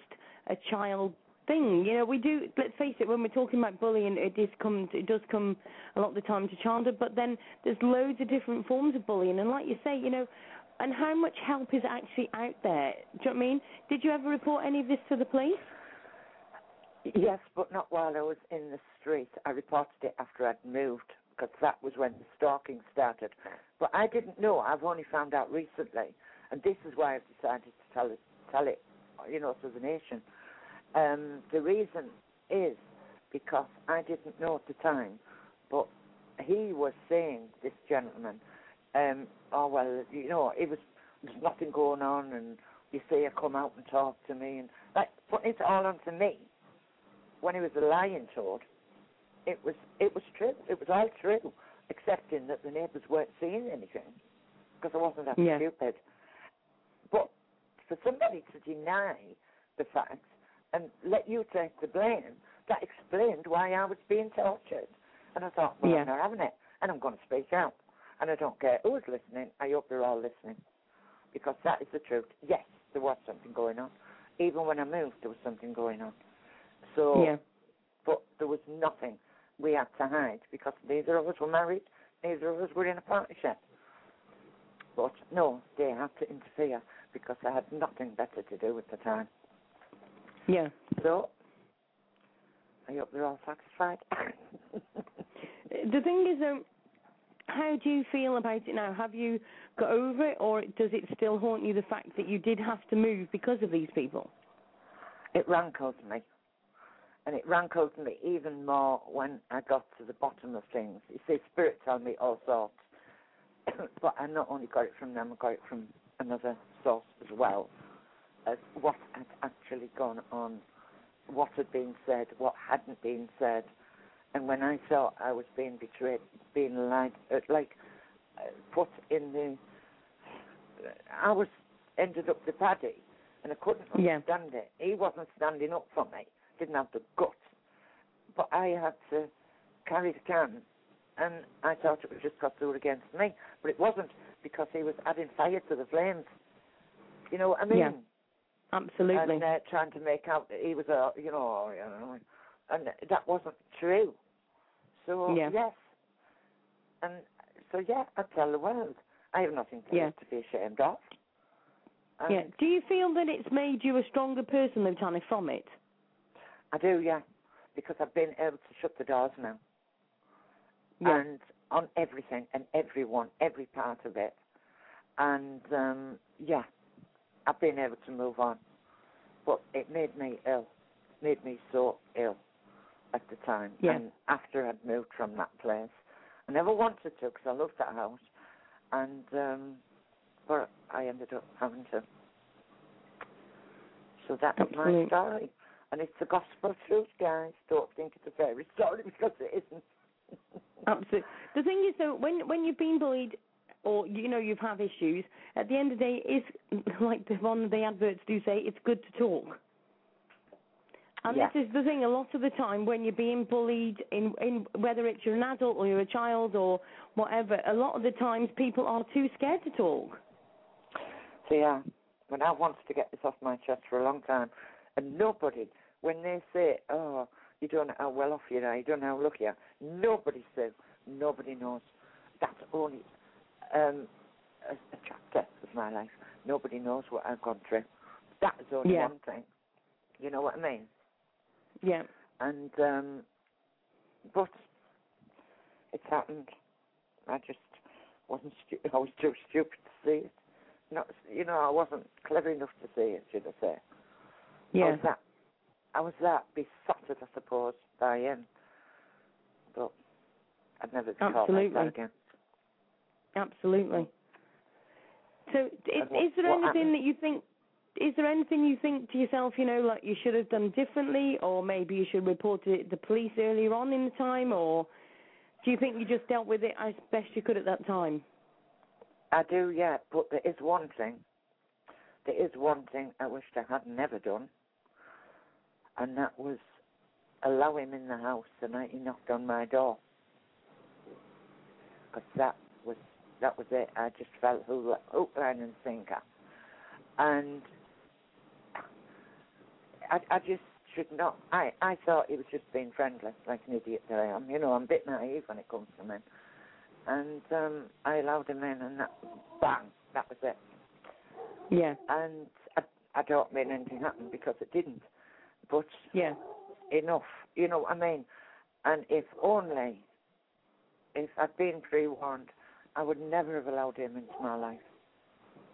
a child thing. You know, we do. Let's face it. When we're talking about bullying, it does come. It does come a lot of the time to childhood. But then there's loads of different forms of bullying, and like you say, you know, and how much help is actually out there? Do you know what I mean? Did you ever report any of this to the police? Yes, but not while I was in the street. I reported it after I'd moved because that was when the stalking started. But I didn't know. I've only found out recently, and this is why I've decided to tell it, tell it, you know, to the nation. Um, the reason is because I didn't know at the time, but he was saying this gentleman, um, oh well, you know, it was there's nothing going on, and you see her come out and talk to me, and like putting it all onto me when he was a lying toad, it was it was true. It was all true, excepting that the neighbours weren't seeing anything because I wasn't that Yeah. stupid. But for somebody to deny the facts and let you take the blame, that explained why I was being tortured. And I thought, well, Yeah. I'm not having it, and I'm going to speak out. And I don't care who's listening. I hope they're all listening because that is the truth. Yes, there was something going on. Even when I moved, there was something going on. So, Yeah. but there was nothing we had to hide because neither of us were married, neither of us were in a partnership. But no, they had to interfere because I had nothing better to do at the time. Yeah. So, I hope they're all satisfied. The thing is, um, how do you feel about it now? Have you got over it, or does it still haunt you the fact that you did have to move because of these people? it rankled me. And it rankled me even more when I got to the bottom of things. You see, Spirit told me all sorts. but I not only got it from them, I got it from another source as well. As what had actually gone on, what had been said, what hadn't been said. And when I saw I was being betrayed, being lied, uh, like uh, put in the, I was ended up the paddy, and I couldn't Yeah. understand it. He wasn't standing up for me, didn't have the guts, but I had to carry the can, and I thought it was just because they were against me, but it wasn't because he was adding fire to the flames. You know what I mean? Yeah. Absolutely. and uh, trying to make out that he was a, you know, you know, and that wasn't true. So Yeah. yes, and so yeah, I tell the world I have nothing to, Yeah. to be ashamed of. And yeah. Do you feel that it's made you a stronger person, Lieutenant, from it? I do, yeah, because I've been able to shut the doors now, Yeah. and on everything and everyone, every part of it, and um yeah, I've been able to move on, but it made me ill, made me so ill at the time, Yeah. and after I'd moved from that place, I never wanted to because I loved that house, and um but I ended up having to. So that's my story. And it's the gospel truth, guys. Don't think it's a fairy story because it isn't. Absolutely. The thing is, though, when when you've been bullied, or you know you've had issues, at the end of the day, it's like the one the adverts do say, it's good to talk. And Yeah. this is the thing. A lot of the time, when you're being bullied, in in whether it's you're an adult or you're a child or whatever, a lot of the times people are too scared to talk. So yeah, but I wanted to get this off my chest for a long time, and nobody, when they say, "Oh, you don't know how well off you are, you don't know how lucky you are," nobody says, nobody knows. That's only um, a, a chapter of my life. Nobody knows what I've gone through. That is only Yeah. one thing. You know what I mean? Yeah. And um, but it's happened. I just wasn't. stupid. I was too stupid to see it. Not, you know, I wasn't clever enough to see it. Should I say? Yeah. I was that. I was that besotted, I suppose, by him. But I'd never be caught like that again. Absolutely. So, is, And what- is there anything that you think? Is there anything you think to yourself, you know, like you should have done differently, or maybe you should have reported it to the police earlier on in the time, or do you think you just dealt with it as best you could at that time? I do, yeah. But there is one thing. There is one thing I wished I had never done, and that was allow him in the house the night he knocked on my door. Because that was that was it. I just felt hook, hook, line, and sinker, and I, I just should not. I, I thought he was just being friendly, like an idiot that I am. You know, I'm a bit naive when it comes to men. And um, I allowed him in, and that, bang, that was it. Yeah. And I, I don't mean anything happened because it didn't. But Yeah. enough, you know what I mean? And if only, if I'd been pre-warned, I would never have allowed him into my life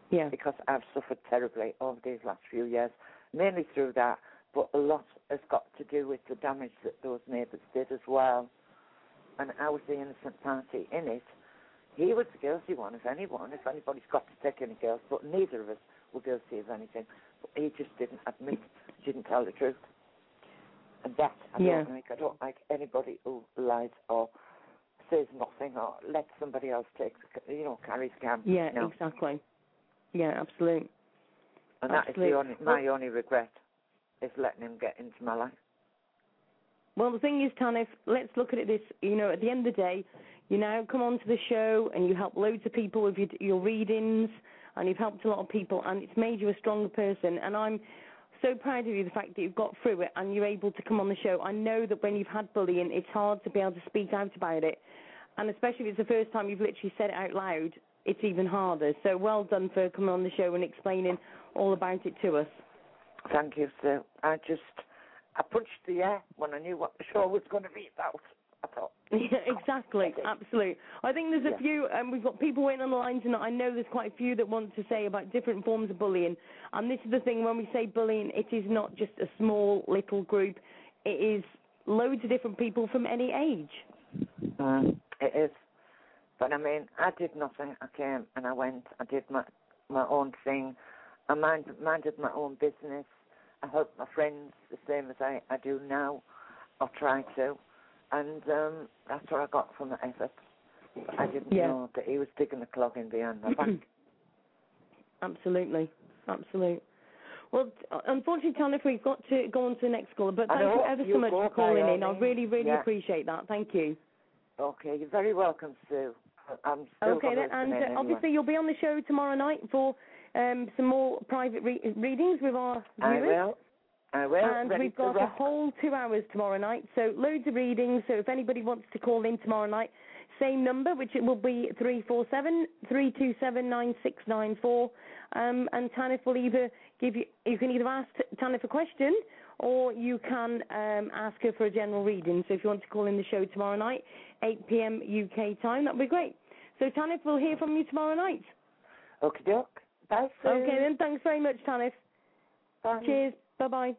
Yeah. because I've suffered terribly over these last few years, mainly through that, but a lot has got to do with the damage that those neighbours did as well. And I was the innocent party in it. He was the guilty one, if anyone, if anybody's got to take any guilt, but neither of us were guilty of anything. But he just didn't admit, didn't tell the truth. And that I Yeah. don't like. I don't like anybody who lies or says nothing or lets somebody else take, you know, carry scam. Yeah. No. Exactly. Yeah. Absolutely. And that is Absolutely. the only, my only regret is letting him get into my life. Well, the thing is, Tanith, let's look at it this. You know, at the end of the day, you now come onto the show and you help loads of people with your, your readings, and you've helped a lot of people, and it's made you a stronger person. And I'm so proud of you, the fact that you've got through it and you're able to come on the show. I know that when you've had bullying, it's hard to be able to speak out about it, and especially if it's the first time you've literally said it out loud, it's even harder. So well done for coming on the show and explaining all about it to us. Thank you, Sue. I just, I punched the air when I knew what the show was going to be about. Yeah, exactly, absolutely. I think there's a Yeah. few, and we've got people waiting on the line tonight. I know there's quite a few that want to say about different forms of bullying. And this is the thing: when we say bullying, it is not just a small little group. It is loads of different people from any age. mm, it is. But I mean, I did nothing. I came and I went. I did my my own thing. I mind, minded my own business. I helped my friends the same as I, I do now, or try to. And um, that's what I got from the effort. But I didn't Yeah. know that he was digging the clog in behind my back. Absolutely, absolutely. Well, t- unfortunately, Tanya, we've got to go on to the next caller. But thank you ever so much for calling all in. I really, really Yeah. appreciate that. Thank you. Okay, you're very welcome, Sue. I'm still Okay, then, and uh, anyway. obviously you'll be on the show tomorrow night for um, some more private re- readings with our viewers. I viewers. will. Will. and we've got a whole two hours tomorrow night, so loads of readings. So if anybody wants to call in tomorrow night, same number, which it will be three four seven three two seven nine six nine four. Um, and Tanith will either give you, you can either ask Tanith a question or you can um, ask her for a general reading. So if you want to call in the show tomorrow night, 8 p.m. UK time, that'd be great. So Tanith, we'll hear from you tomorrow night. Okay, doke. Bye, Sue. Okay then, thanks very much, Tanith. Bye. Cheers. Bye bye.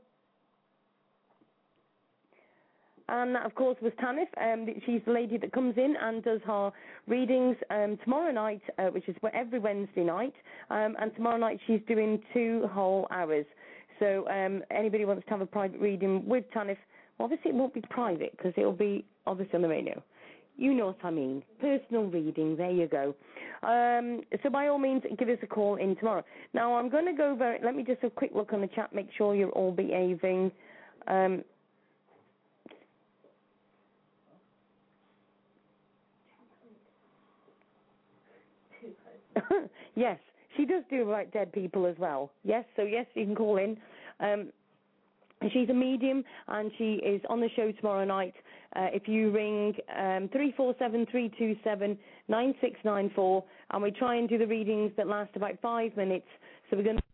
And that, of course, was Tanith. Um, she's the lady that comes in and does her readings um, tomorrow night, uh, which is every Wednesday night. Um, and tomorrow night she's doing two whole hours. So um, anybody wants to have a private reading with Tanith, obviously it won't be private because it'll be obviously on the radio. You know what I mean. Personal reading. There you go. Um, so by all means, give us a call in tomorrow. Now I'm going to go very. Let me just have a quick look on the chat. Make sure you're all behaving. Um, yes, she does do about dead people as well. Yes, so yes, you can call in. Um, she's a medium and she is on the show tomorrow night. Uh, if you ring um, three four seven three two seven nine six nine four, and we try and do the readings that last about five minutes. So we're going to.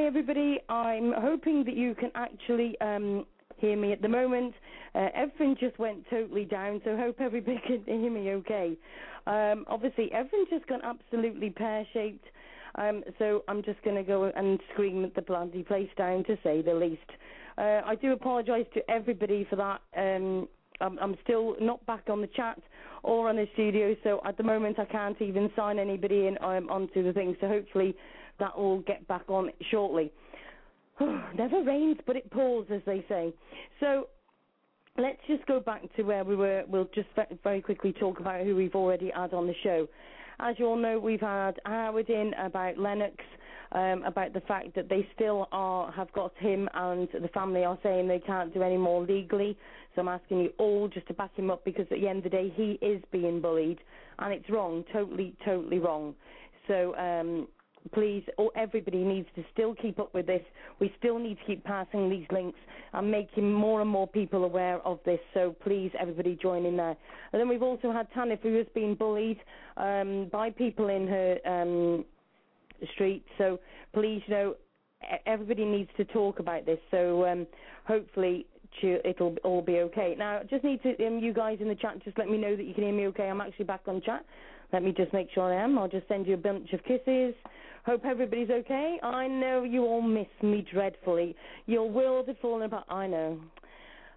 Hi, everybody. I'm hoping that you can actually um, hear me at the moment. Uh, everything just went totally down, so hope everybody can hear me okay. Um, obviously, everything's just gone absolutely pear shaped. Um, so I'm just going to go and scream at the bloody place down, to say the least. Uh, I do apologise to everybody for that. Um, I'm, I'm still not back on the chat or on the studio, so at the moment I can't even sign anybody in um, onto the thing. So hopefully that will get back on shortly. Never rains, but it pours, as they say. So let's just go back to where we were. We'll just very quickly talk about who we've already had on the show. As you all know, we've had Howard in about Lennox, um, about the fact that they still are have got him, and the family are saying they can't do any more legally. So I'm asking you all just to back him up because at the end of the day, he is being bullied, and it's wrong, totally, totally wrong. So um, please, or everybody needs to still keep up with this. We still need to keep passing these links and making more and more people aware of this. So please, everybody, join in there. And then we've also had Tanith, who has been bullied um, by people in her um, street. So please, you know, everybody needs to talk about this. So um, hopefully. It'll all be okay. Now, just need to um, you guys in the chat just let me know that you can hear me okay. I'm actually back on chat. Let me just make sure I am. I'll just send you a bunch of kisses. Hope everybody's okay. I know you all miss me dreadfully. Your world is fallen apart. I know.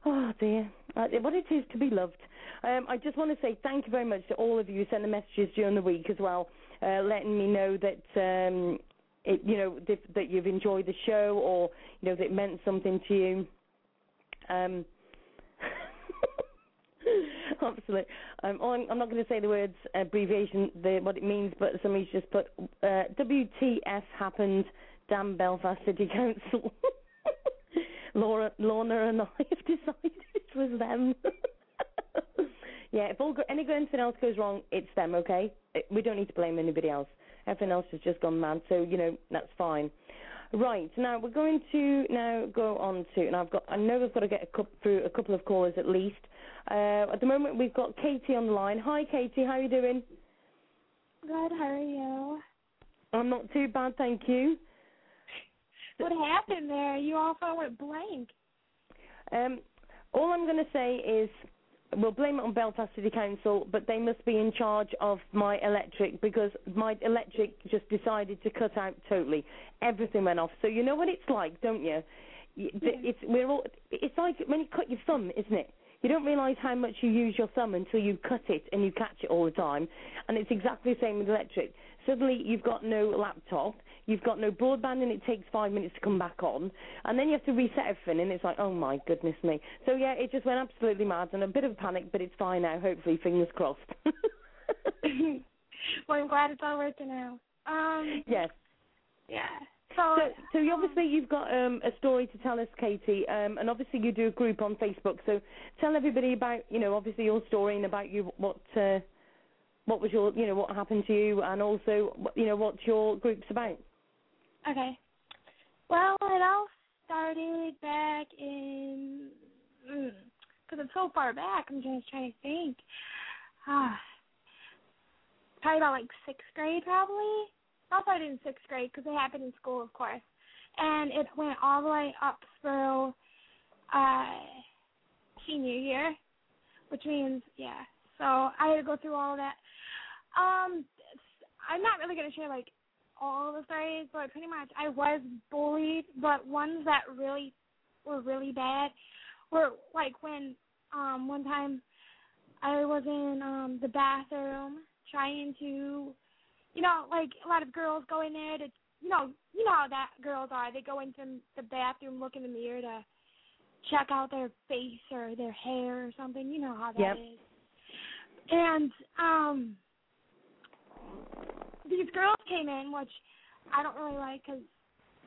Oh dear, uh, what it is to be loved. Um, I just want to say thank you very much to all of you who sent the messages during the week as well, uh, letting me know that um, it, you know that, that you've enjoyed the show or you know that it meant something to you. Um, Absolutely. Um, I'm, I'm not going to say the words abbreviation, the, what it means, but somebody's just put uh, WTF happened. Damn Belfast City Council. Laura, Lorna, and I have decided it was them. yeah, if all any anything else goes wrong, it's them. Okay, we don't need to blame anybody else. Everything else has just gone mad, so you know that's fine. Right now we're going to now go on to, and I've got I know we've got to get a couple, through a couple of callers at least. Uh, at the moment we've got Katie on the line. Hi Katie, how are you doing? Good, how are you? I'm not too bad, thank you. What happened there? You all went blank. Um, all I'm going to say is we'll blame it on Belfast City Council, but they must be in charge of my electric because my electric just decided to cut out totally. Everything went off. So you know what it's like, don't you? It's we're all. It's like when you cut your thumb, isn't it? You don't realise how much you use your thumb until you cut it and you catch it all the time. And it's exactly the same with electric. Suddenly you've got no laptop, you've got no broadband and it takes five minutes to come back on. And then you have to reset everything and it's like, oh my goodness me. So yeah, it just went absolutely mad and a bit of a panic, but it's fine now, hopefully, fingers crossed. well, I'm glad it's all working out. Um, yes. yeah. So, So, so you obviously you've got um, a story to tell us, Katie, um, and obviously you do a group on Facebook. So tell everybody about, you know, obviously your story and about you, what, uh, what was your, you know, what happened to you, and also, you know, what your group's about. Okay. Well, it all started back in, because it's so far back. I'm just trying to think. Ah, probably about like sixth grade, probably. I started in sixth grade because it happened in school, of course, and it went all the way up through uh senior year, which means yeah. So I had to go through all of that. Um, I'm not really gonna share like all the stories, but pretty much I was bullied. But ones that really were really bad were like when um one time I was in um the bathroom trying to you know, like a lot of girls go in there to you know, you know how that girls are. They go into the bathroom, look in the mirror to check out their face or their hair or something. You know how that is. Yep. And um these girls came in, which I don't really like because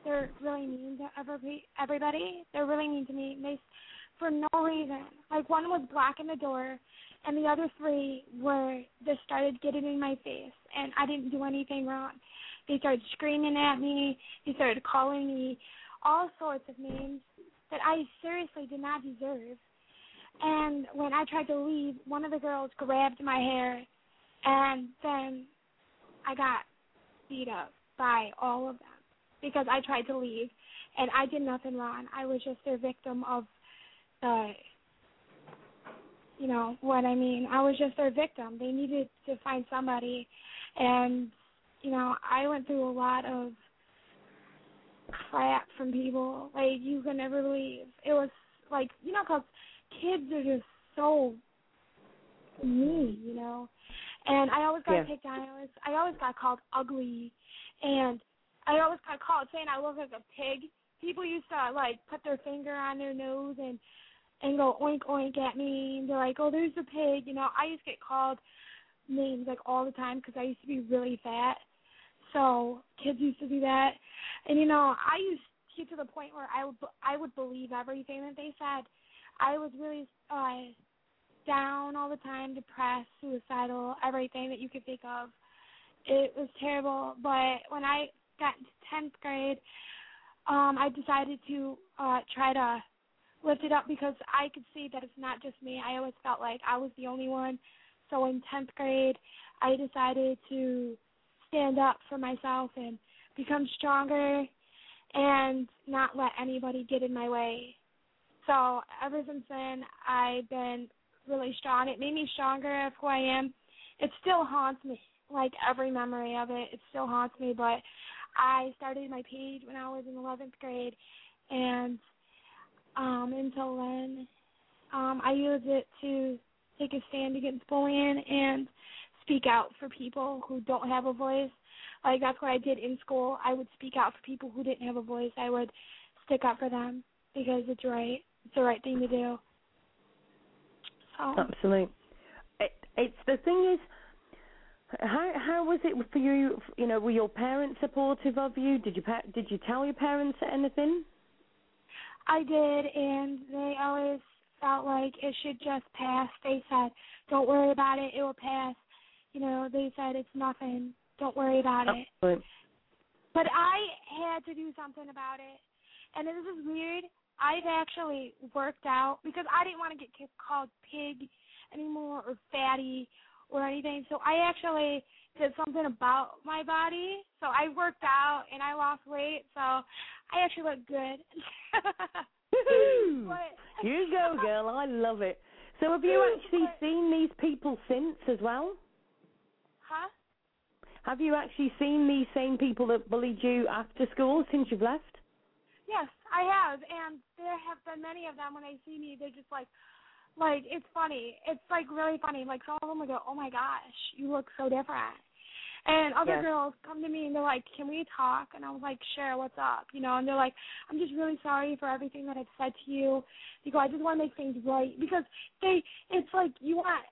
they're really mean to every everybody. They're really mean to me. They, for no reason. Like one was blocking the door, and the other three were just started getting in my face, and I didn't do anything wrong. They started screaming at me. They started calling me all sorts of names that I seriously did not deserve. And when I tried to leave, one of the girls grabbed my hair, and then I got beat up by all of them because I tried to leave, and I did nothing wrong. I was just a victim of the, you know what I mean. I was just their victim. They needed to find somebody, and you know I went through a lot of crap from people. Like you can never believe. It was like you know, 'cause kids are just so mean, you know. And I always got Yeah. picked on. I always I always got called ugly, and I always got called saying I look like a pig. People used to like put their finger on their nose and and go oink oink at me and they're like, oh, there's a pig. You know, I used to get called names like all the time because I used to be really fat. So kids used to do that, and you know, I used to get to the point where I would I would believe everything that they said. I was really uh down all the time, depressed, suicidal, everything that you could think of. It was terrible. But when I got into tenth grade, um, I decided to uh try to lift it up because I could see that it's not just me. I always felt like I was the only one. So in tenth grade I decided to stand up for myself and become stronger and not let anybody get in my way. So ever since then I've been really strong. It made me stronger of who I am. It still haunts me, like every memory of it. It still haunts me. But I started my page when I was in 11th grade, and um, until then, um, I use it to take a stand against bullying and speak out for people who don't have a voice. Like that's what I did in school. I would speak out for people who didn't have a voice. I would stick up for them because it's right. It's the right thing to do. So Absolutely. It, it's the thing is, how how was it for you? You know, were your parents supportive of you? Did you pa- did you tell your parents anything? I did, and they always felt like it should just pass. They said, "Don't worry about it; it will pass." You know, they said it's nothing. Don't worry about it. But I had to do something about it, and this is weird. I've actually worked out because I didn't want to get called pig anymore or fatty or anything. So I actually did something about my body. So I worked out and I lost weight. So I actually look good. But- You go, girl. I love it. So have you actually seen these people since as well? Huh? Have you actually seen these same people that bullied you after school since you've left? Yes, I have, and there have been many of them. When they see me, they're just like, like it's funny. It's like really funny. Like some of them will go, "Oh my gosh, you look so different," and other Yes. girls come to me and they're like, "Can we talk?" And I was like, "Sure, what's up?" You know, and they're like, "I'm just really sorry for everything that I've said to you." You go, "I just want to make things right," because they, it's like you want.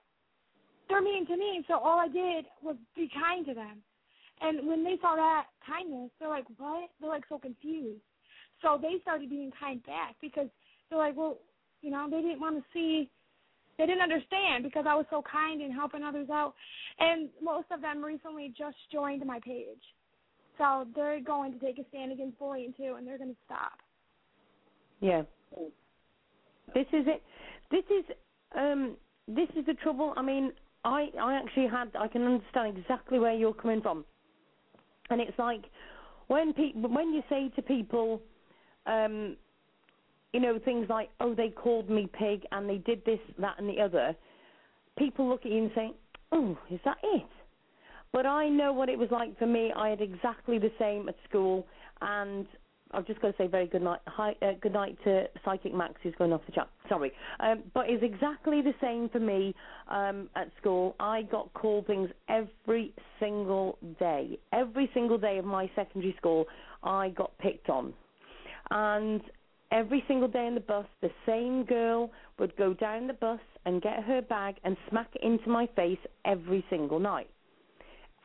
They're mean to me, so all I did was be kind to them. And when they saw that kindness, they're like, "What?" They're like so confused. So they started being kind back because they're like, well, you know, they didn't want to see, they didn't understand because I was so kind and helping others out. And most of them recently just joined my page. So they're going to take a stand against bullying too, and they're going to stop. Yeah. This is it. This is um this is the trouble. I mean, I I actually had I can understand exactly where you're coming from. And it's like when people when you say to people um you know things like oh they called me pig and they did this that and the other people look at you and say oh is that it but I know what it was like for me I had exactly the same at school and I've just got to say very good night. Hi, uh, good night to Psychic Max, who's going off the chat. Sorry, um, but it's exactly the same for me um, at school. I got called things every single day. Every single day of my secondary school, I got picked on, and every single day in the bus, the same girl would go down the bus and get her bag and smack it into my face every single night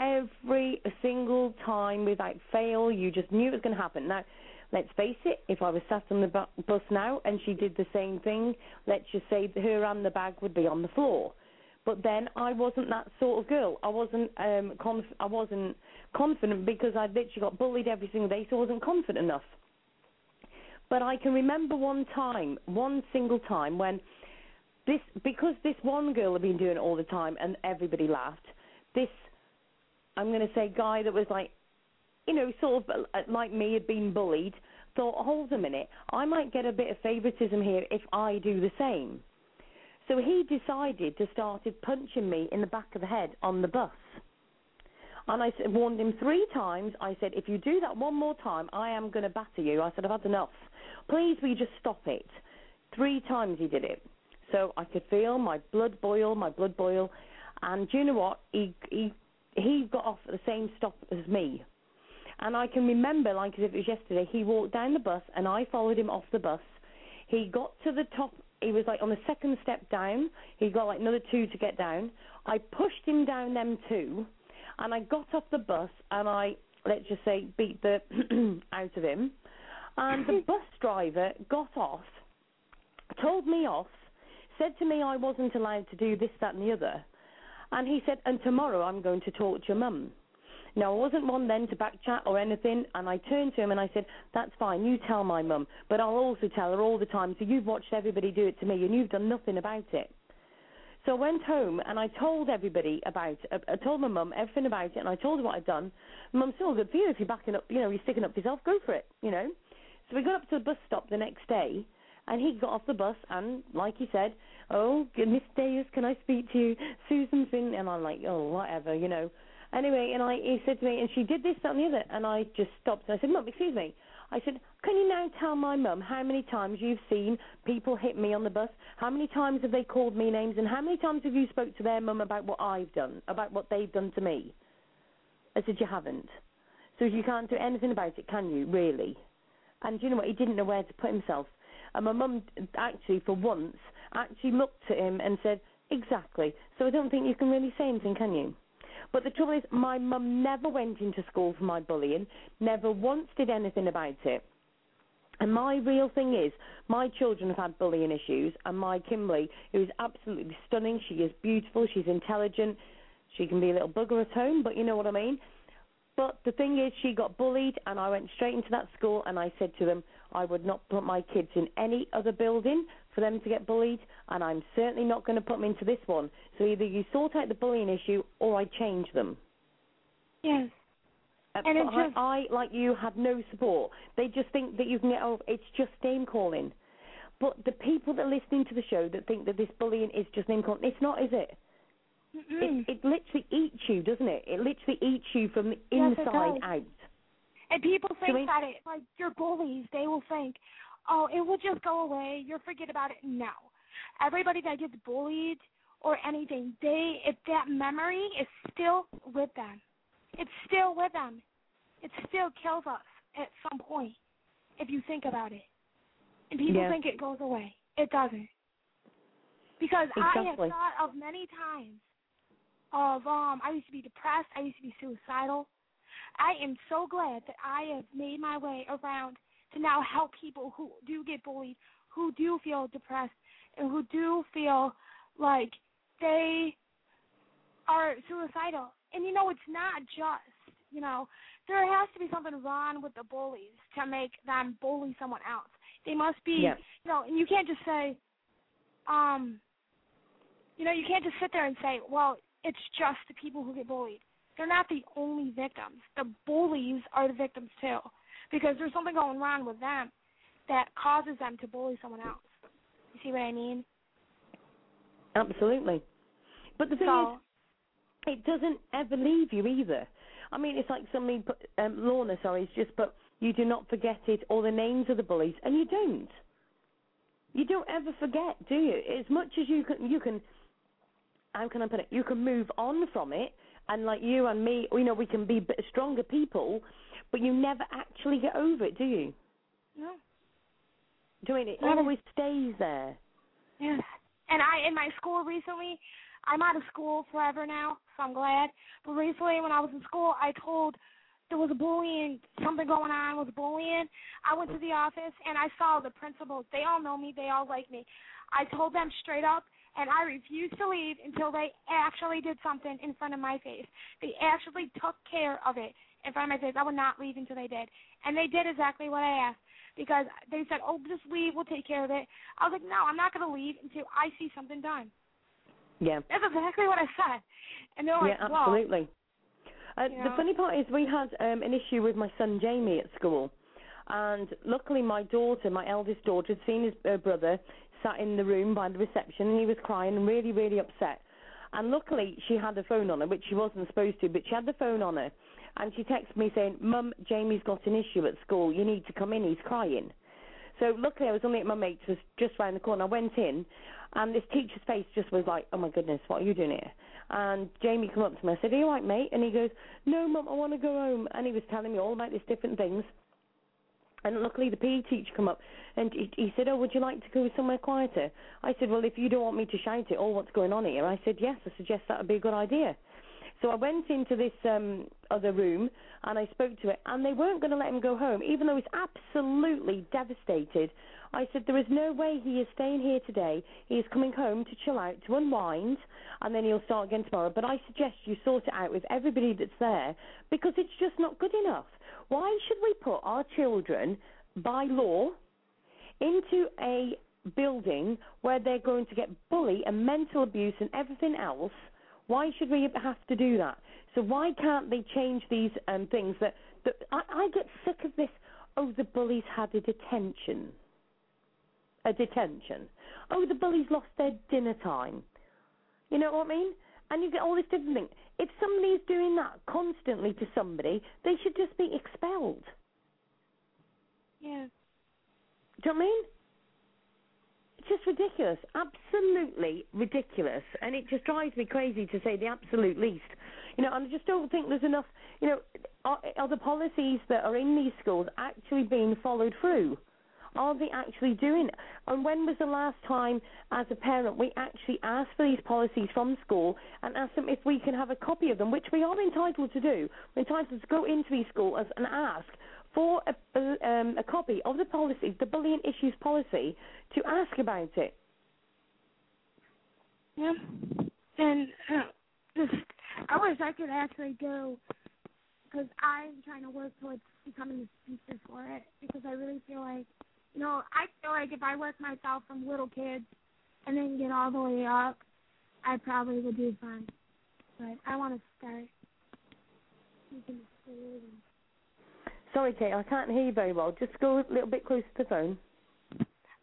every single time without fail. You just knew it was going to happen. Now, let's face it, if I was sat on the bu- bus now and she did the same thing, let's just say her and the bag would be on the floor. But then I wasn't that sort of girl. I wasn't um conf- I wasn't confident because I literally got bullied every single day, so I wasn't confident enough. But I can remember one time, one single time when this because this one girl had been doing it all the time and everybody laughed. This I'm going to say guy that was like, you know, sort of uh, like me had been bullied, thought, hold a minute, I might get a bit of favoritism here if I do the same. So he decided to started punching me in the back of the head on the bus. And I warned him three times. I said, if you do that one more time, I am going to batter you. I said, I've had enough. Please, will you just stop it? Three times he did it. So I could feel my blood boil, my blood boil. And do you know what? He he he got off at the same stop as me. And I can remember, like as if it was yesterday, he walked down the bus and I followed him off the bus. He got to the top, he was like on the second step down. He got like another two to get down. I pushed him down them two and I got off the bus and I, let's just say, beat the out of him. And the bus driver got off, told me off, said to me I wasn't allowed to do this, that, and the other. And he said, and tomorrow I'm going to talk to your mum. Now, I wasn't one then to backchat or anything, and I turned to him and I said, that's fine, you tell my mum, but I'll also tell her all the time, so you've watched everybody do it to me and you've done nothing about it. So I went home and I told everybody about it. I told my mum everything about it and I told her what I'd done. Mum said, oh, good for you. If you're backing up, you know, you're sticking up for yourself, go for it, you know. So we got up to the bus stop the next day and he got off the bus and, like he said, oh, Miss Davis, can I speak to you? Susan's been, and I'm like, oh, whatever, you know. Anyway, and I, he said to me, and she did this, that, and the other, and I just stopped and I said, Mum, excuse me. I said, can you now tell my mum how many times you've seen people hit me on the bus? How many times have they called me names? And how many times have you spoke to their mum about what I've done, about what they've done to me? I said, you haven't. So you can't do anything about it, can you, really? And you know what? He didn't know where to put himself. And my mum, actually, for once, actually looked at him and said, exactly. So I don't think you can really say anything, can you? But the trouble is, my mum never went into school for my bullying, never once did anything about it. And my real thing is, my children have had bullying issues, and my Kimberly, who is absolutely stunning, she is beautiful, she's intelligent, she can be a little bugger at home, but you know what I mean. But the thing is, she got bullied, and I went straight into that school, and I said to them, I would not put my kids in any other building for them to get bullied, and I'm certainly not going to put them into this one. So either you sort out the bullying issue, or I change them. Yes. Uh, And it but I- just- I, like you, have no support. They just think that you can get over. It's just name calling. But the people that are listening to the show that think that this bullying is just name calling, it's not, is it? Mm-mm. It, it literally eats you, doesn't it? It literally eats you from the Yes, inside out. And people think we- that it like you're bullies. They will think, oh, it will just go away. You'll forget about it. No, everybody that gets bullied or anything, they if that memory is still with them, it's still with them. It still kills us at some point if you think about it. And people Yeah. think it goes away. It doesn't. Because I have thought of many times of um I used to be depressed, I used to be suicidal. I am so glad that I have made my way around to now help people who do get bullied, who do feel depressed, and who do feel like they are suicidal. And you know, it's not just, you know, there has to be something wrong with the bullies to make them bully someone else. They must be, Yes. you know, and you can't just say, um, you know, you can't just sit there and say, well, it's just the people who get bullied. They're not the only victims. The bullies are the victims too, because there's something going wrong with them that causes them to bully someone else. You see what I mean? Absolutely. But the thing So, is, it doesn't ever leave you either. I mean, it's like somebody um, Lorna, sorry, it's just put, you do not forget it or the names of the bullies, and you don't. You don't ever forget, do you? As much as you can, you can. How can I put it? You can move on from it, and like you and me, you know, we can be stronger people, but you never actually get over it, do you? No. Do you mean it Never. always stays there? Yeah. And I in my school recently, I'm out of school forever now, so I'm glad. But recently when I was in school I told there was a bullying something going on with bullying. I went to the office and I saw the principals. They all know me, they all like me. I told them straight up and I refused to leave until they actually did something in front of my face. They actually took care of it in front of my face. I would not leave until they did. And they did exactly what I asked because they said, "Oh, just leave. We'll take care of it." I was like, "No, I'm not going to leave until I see something done." Yeah. That's exactly what I said. And they're like, yeah, "Well, absolutely. Uh, You the funny part is we had um, an issue with my son Jamie at school, and luckily my daughter, my eldest daughter, had seen his uh, brother sat in the room by the reception, and he was crying and really, really upset. And luckily she had the phone on her, which she wasn't supposed to, but she had the phone on her, and she texted me saying, "Mum, Jamie's got an issue at school. You need to come in. He's crying." So luckily I was only at my mate's, was just round the corner. I went in, and this teacher's face just was like, "Oh my goodness, what are you doing here?" And Jamie came up to me. I said, "Are you all right, mate?" And he goes, "No, mum, I want to go home." And he was telling me all about these different things. And luckily the PE teacher come up and he, he said, "Oh, would you like to go somewhere quieter?" I said, "Well, if you don't want me to shout it, oh, what's going on here?" I said, "Yes, I suggest that would be a good idea." So I went into this um, other room and I spoke to it, and they weren't going to let him go home, even though he's absolutely devastated. I said, There is no way he is staying here today. He is coming home to chill out, to unwind, and then he'll start again tomorrow. But I suggest you sort it out with everybody that's there because it's just not good enough. Why should we put our children, by law, into a building where they're going to get bully and mental abuse and everything else? Why should we have to do that? So why can't they change these um, things that, that I, I get sick of this. Oh, the bullies had a detention. A detention. Oh, the bullies lost their dinner time. You know what I mean? And you get all this different thing. If somebody's doing that constantly to somebody, they should just be expelled. yeah, Do you know what I mean? It's just ridiculous. Absolutely ridiculous. And it just drives me crazy to say the absolute least. You know, and I just don't think there's enough, you know, are, are the policies that are in these schools actually being followed through? Are they actually doing it? And when was the last time, as a parent, we actually asked for these policies from school and asked them if we can have a copy of them, which we are entitled to do. We're entitled to go into these schools and ask for a, um, a copy of the policy, the bullying issues policy, to ask about it. yeah. And uh, I wish I could actually go because I'm trying to work towards becoming a speaker for it because I really feel like, know, I feel like if I work myself from little kids and then get all the way up, I probably would do fine. But I want to start speaking to schools and Sorry, Kate, I can't hear you very well. Just go a little bit closer to the phone.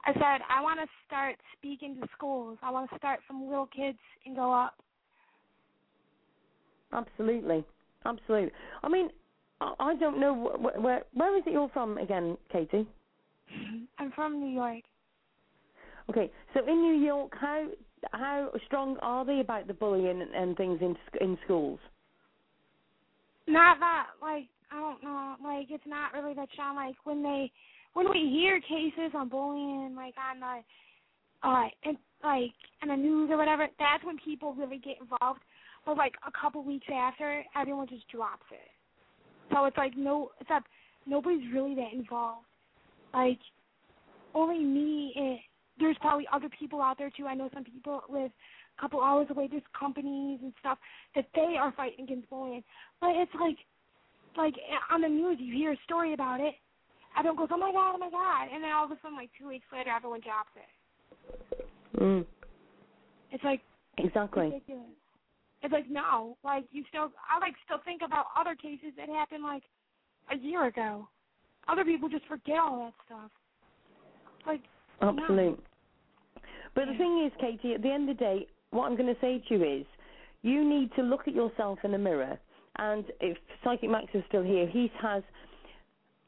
I said I want to start speaking to schools. I want to start from little kids and go up. Absolutely, absolutely. I mean, I, don't know wh- where where is it you're from again, Katie? I'm from New York. Okay, so in New York, how how strong are they about the bullying and, and things in in schools? Not that like I don't know, like it's not really that strong. Like when they when we hear cases on bullying, like on the uh in like in the news or whatever, that's when people really get involved. But like a couple weeks after, everyone just drops it. So it's like no, it's up. Nobody's really that involved. Like only me. And there's probably other people out there too. I know some people live a couple hours away. There's companies and stuff that they are fighting against bullying. But it's like, like on the news, you hear a story about it. Everyone goes, "Oh my god, oh my god," and then all of a sudden, like two weeks later, everyone drops it. Mm, It's like exactly. ridiculous. It's like no, like you still, I like still think about other cases that happened like a year ago. Other people just forget all that stuff. Like Absolute. But the thing is, Katie, at the end of the day, what I'm going to say to you is, you need to look at yourself in the mirror. And if Psychic Max is still here, he has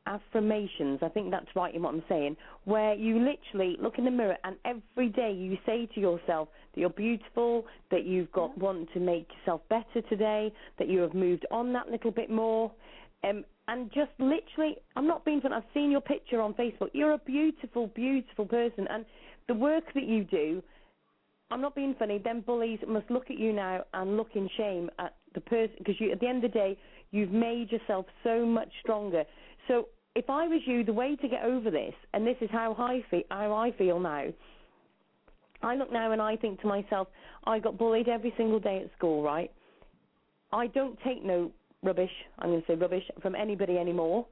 affirmations. I think that's right in what I'm saying, where you literally look in the mirror and every day you say to yourself that you're beautiful, that you've got want to make yourself better today, that you have moved on that little bit more. Um, and just literally, I'm not being funny. I've seen your picture on Facebook. You're a beautiful, beautiful person, and the work that you do. I'm not being funny. Them bullies must look at you now and look in shame at the person because you, at the end of the day, you've made yourself so much stronger. So if I was you, the way to get over this, and this is how I feel, how I feel now. I look now and I think to myself, I got bullied every single day at school, right? I don't take no rubbish, I'm going to say rubbish, from anybody anymore.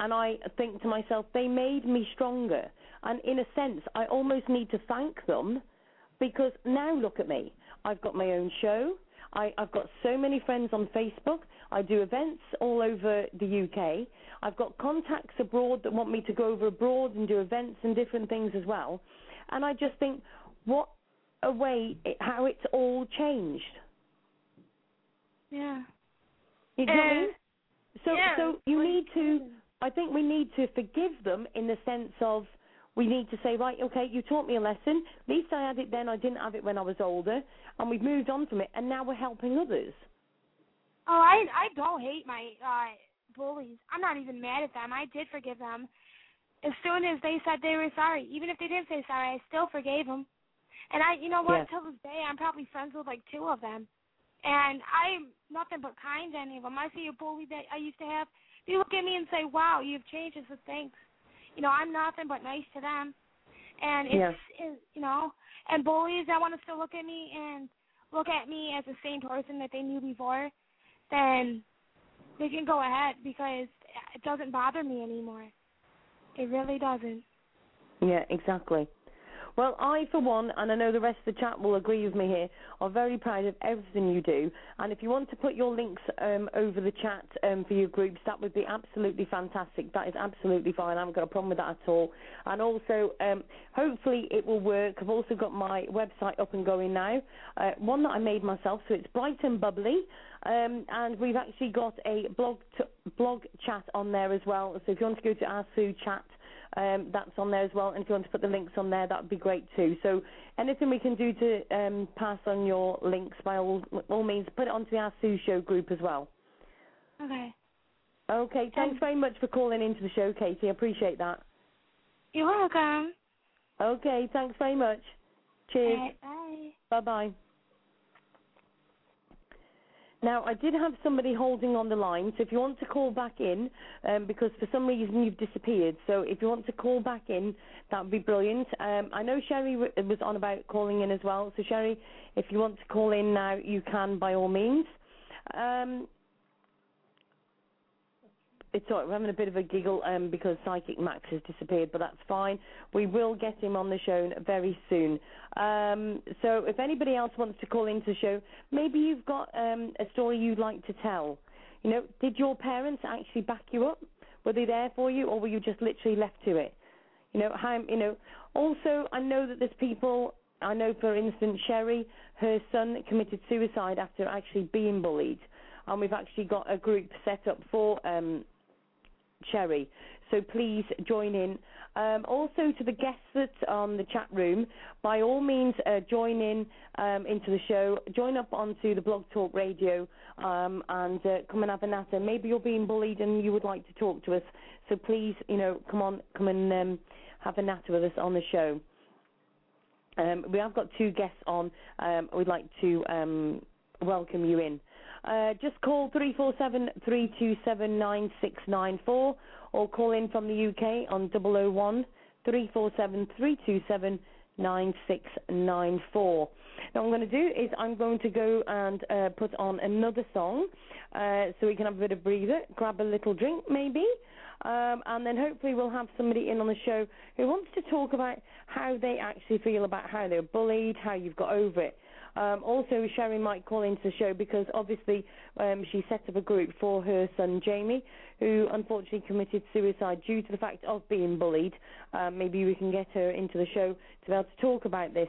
And I think to myself, they made me stronger. And in a sense, I almost need to thank them because now look at me. I've got my own show. I, I've got so many friends on Facebook. I do events all over the UK. I've got contacts abroad that want me to go over abroad and do events and different things as well. And I just think, what a way, it, how it's all changed. Yeah. You know what I mean? So, yeah, so you need to. I think we need to forgive them in the sense of we need to say, right, okay, you taught me a lesson. At least I had it then. I didn't have it when I was older, and we've moved on from it, and now we're helping others. Oh, I I don't hate my uh bullies. I'm not even mad at them. I did forgive them. As soon as they said they were sorry, even if they didn't say sorry, I still forgave them. And I, you know what? Yeah. Till this day, I'm probably friends with like two of them. And I'm nothing but kind to any of them. I see a bully that I used to have. They look at me and say, "Wow, you've changed." I said, "Thanks." You know, I'm nothing but nice to them. And it's, Yeah. it's you know, and bullies that want to still look at me and look at me as the same person that they knew before, then they can go ahead because it doesn't bother me anymore. It really doesn't. Yeah, exactly. Well, I, for one, and I know the rest of the chat will agree with me here, are very proud of everything you do. And if you want to put your links um, over the chat um, for your groups, that would be absolutely fantastic. That is absolutely fine. I haven't got a problem with that at all. And also, um, hopefully, it will work. I've also got my website up and going now, uh, one that I made myself, so it's bright and bubbly. Um, and we've actually got a blog t- blog chat on there as well. So if you want to go to our Sue chat, um, that's on there as well. And if you want to put the links on there, that would be great too. So anything we can do to um, pass on your links, by all, all means, put it onto the Our Sue Show group as well. Okay. Okay, thanks very much for calling into the show, Katie. I appreciate that. You're welcome. Okay, thanks very much. Cheers. Alright, bye. Bye bye. Now, I did have somebody holding on the line, so if you want to call back in, um, because for some reason you've disappeared, so if you want to call back in, that would be brilliant. Um, I know Sherry was on about calling in as well, so Sherry, if you want to call in now, you can by all means. Um, it's all right. We're having a bit of a giggle um, because Psychic Max has disappeared, but that's fine. We will get him on the show very soon. Um, so if anybody else wants to call into the show, maybe you've got um, a story you'd like to tell. You know, did your parents actually back you up? Were they there for you, or were you just literally left to it? You know, how, you know. Also, I know that there's people. I know, for instance, Sherry, her son committed suicide after actually being bullied, and we've actually got a group set up for um, Cherry. So please join in. Um, also to the guests that are on the chat room, by all means uh, join in um, into the show. Join up onto the Blog Talk Radio um, and uh, come and have a natter. Maybe you're being bullied and you would like to talk to us. So please, you know, come on, come and um, have a natter with us on the show. Um, we have got two guests on. Um, we'd like to welcome you in. Uh, just call 347 327 9694 or call in from the UK on 001 347 327 9694. Now, what I'm going to do is I'm going to go and uh, put on another song uh, so we can have a bit of breather, grab a little drink maybe, um, and then hopefully we'll have somebody in on the show who wants to talk about how they actually feel about how they were bullied, how you've got over it. Um, also, Sherry might call into the show because obviously um, she set up a group for her son Jamie, who unfortunately committed suicide due to the fact of being bullied. Um, maybe we can get her into the show to be able to talk about this.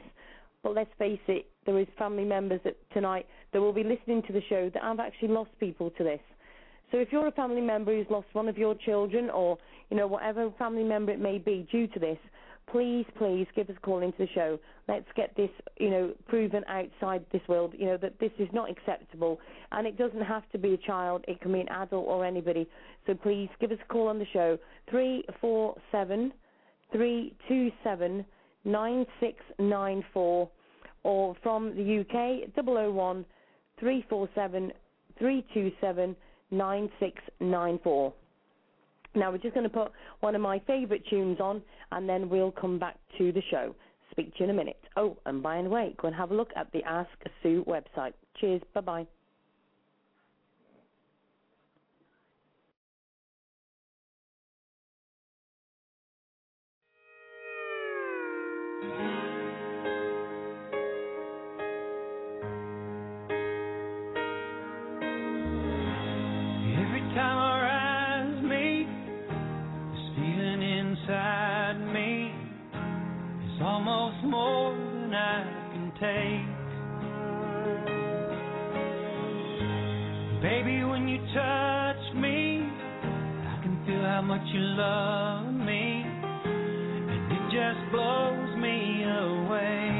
But let's face it, there is family members that tonight that will be listening to the show that have actually lost people to this. So if you're a family member who's lost one of your children or, you know, whatever family member it may be due to this, please, please give us a call into the show. Let's get this, you know, proven outside this world, you know, that this is not acceptable. And it doesn't have to be a child, it can be an adult or anybody. So please give us a call on the show. 347 327 9694 or from the UK 001 347 327 9694. Now we're just going to put one of my favourite tunes on and then we'll come back to the show. Speak to you in a minute. Oh, and by the way, go and have a look at the Ask Sue website. Cheers. Bye bye. Almost more than I can take. Baby, when you touch me, I can feel how much you love me, and it just blows me away.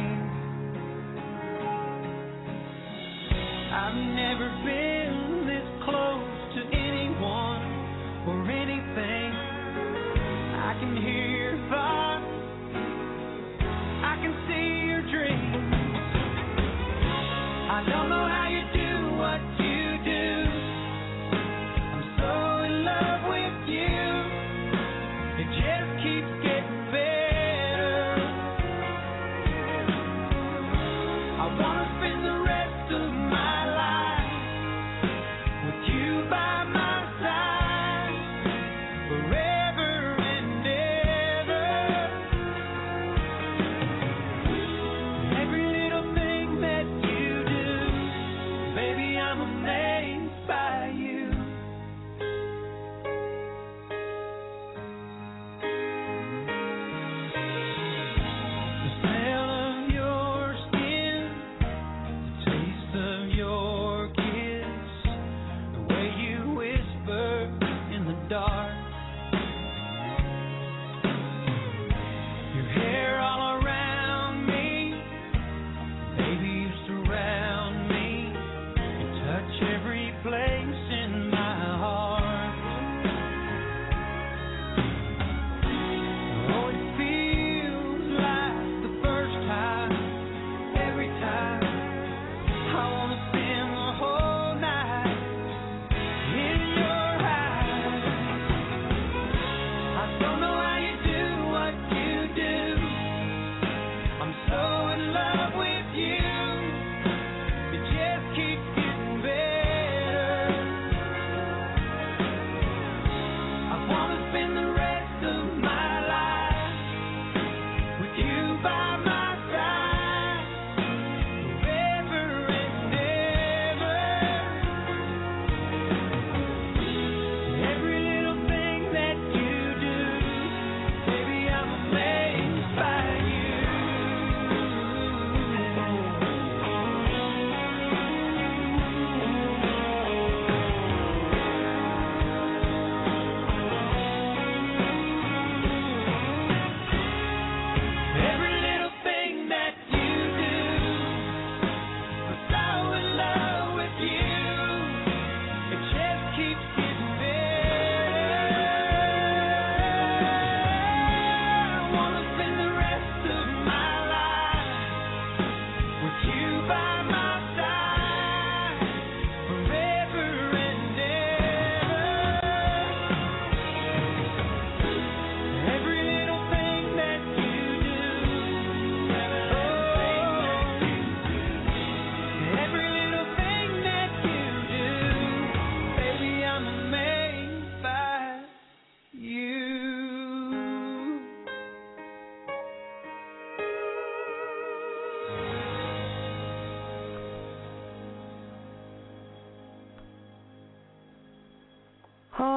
I've never been this close I don't know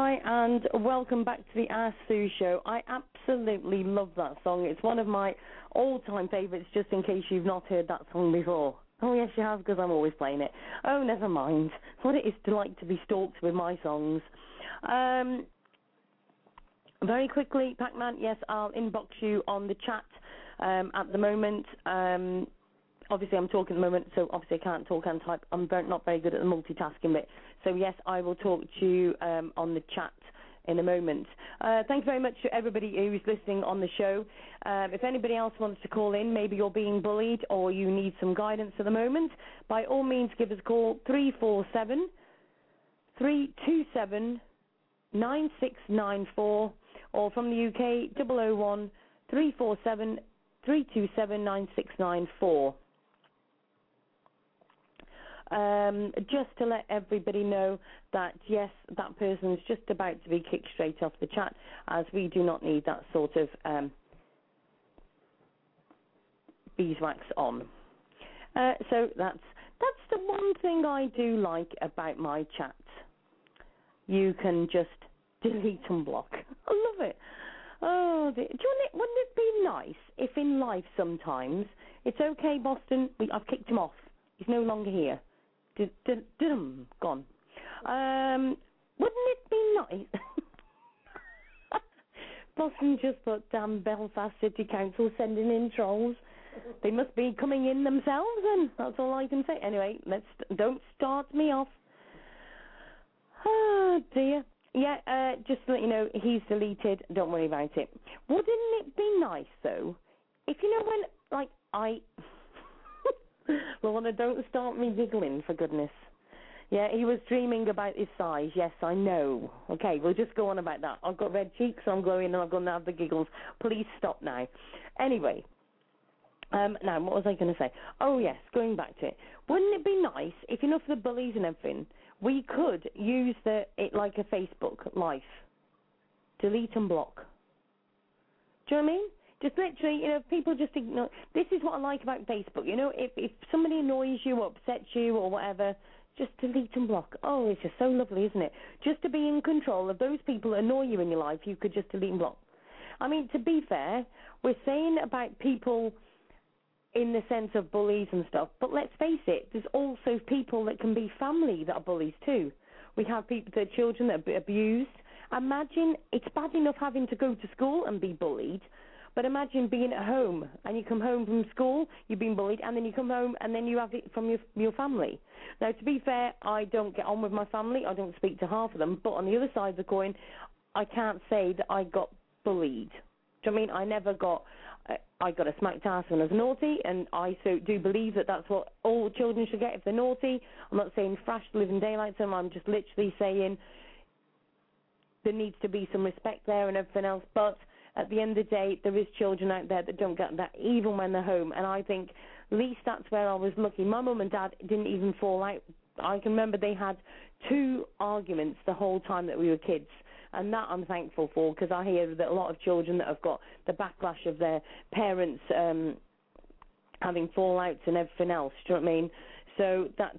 Hi, and welcome back to the Ask Sue show. I absolutely love that song. It's one of my all time favourites, just in case you've not heard that song before. Oh yes, you have, because I'm always playing it. Oh, never mind. What it is to like to be stalked with my songs. Um, very quickly, Pac-Man. Yes, I'll inbox you on the chat um, at the moment. Um, obviously, I'm talking at the moment, so obviously I can't talk and type. I'm not very good at the multitasking bit. So yes, I will talk to you um, on the chat in a moment. Uh, thanks very much to everybody who's listening on the show. Um, if anybody else wants to call in, maybe you're being bullied or you need some guidance at the moment, by all means give us a call 347 327 9694 or from the UK 001 347 327 9694. Um, just to let everybody know that yes, that person is just about to be kicked straight off the chat, as we do not need that sort of um, beeswax on. Uh, so that's that's the one thing I do like about my chat. You can just delete and block. I love it. Oh, do you want it, wouldn't it be nice if in life sometimes it's okay, Boston? We, I've kicked him off. He's no longer here. Did, did, gone. Um, wouldn't it be nice? Boston just put damn Belfast City Council sending in trolls. They must be coming in themselves, and that's all I can say. Anyway, let's don't start me off. Oh dear. Yeah, uh, just to let you know, he's deleted. Don't worry about it. Wouldn't it be nice though, if you know when, like, I. Lorna, don't start me giggling for goodness. Yeah, he was dreaming about his size. Yes, I know. Okay, we'll just go on about that. I've got red cheeks, I'm glowing, and I'm going to have the giggles. Please stop now. Anyway, um, now what was I going to say? Oh yes, going back to it. Wouldn't it be nice if, know, for the bullies and everything, we could use the it like a Facebook Live, delete and block. Do you know what I mean? Just literally, you know, people just ignore. This is what I like about Facebook. You know, if if somebody annoys you, upsets you, or whatever, just delete and block. Oh, it's just so lovely, isn't it? Just to be in control of those people that annoy you in your life, you could just delete and block. I mean, to be fair, we're saying about people in the sense of bullies and stuff, but let's face it, there's also people that can be family that are bullies too. We have people, the children that are abused. Imagine it's bad enough having to go to school and be bullied, but imagine being at home and you come home from school, you've been bullied, and then you come home and then you have it from your your family. Now, to be fair, I don't get on with my family. I don't speak to half of them. But on the other side of the coin, I can't say that I got bullied. Do you know I mean I never got? uh, I got a smacked ass when I was naughty, and I so do believe that that's what all children should get if they're naughty. I'm not saying thrash living daylights them. I'm just literally saying there needs to be some respect there and everything else. But at the end of the day, there is children out there that don't get that even when they're home. And I think at least that's where I was lucky. My mum and dad didn't even fall out. I can remember they had two arguments the whole time that we were kids. And that I'm thankful for because I hear that a lot of children that have got the backlash of their parents um, having fallouts and everything else. Do you know what I mean? So that's,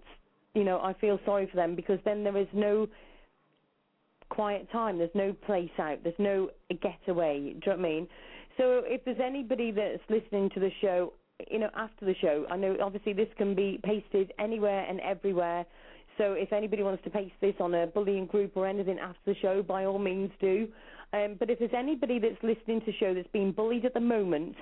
you know, I feel sorry for them because then there is no quiet time. There's no place out. There's no getaway. Do you know what I mean? So if there's anybody that's listening to the show, you know, after the show, I know obviously this can be pasted anywhere and everywhere. So if anybody wants to paste this on a bullying group or anything after the show, by all means do. Um, but if there's anybody that's listening to the show that's being bullied at the moment,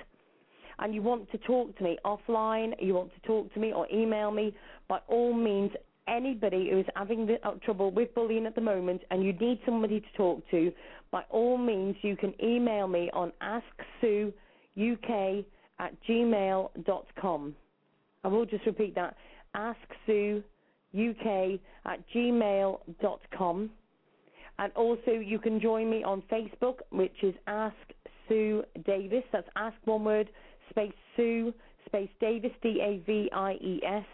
and you want to talk to me offline, you want to talk to me or email me, by all means, anybody who's having the, uh, trouble with bullying at the moment and you need somebody to talk to, by all means, you can email me on asksueuk at gmail.com. I will just repeat that, asksueuk at gmail.com. And also, you can join me on Facebook, which is Ask Sue Davies. That's Ask one word, space Sue, space Davis, D A V I E S.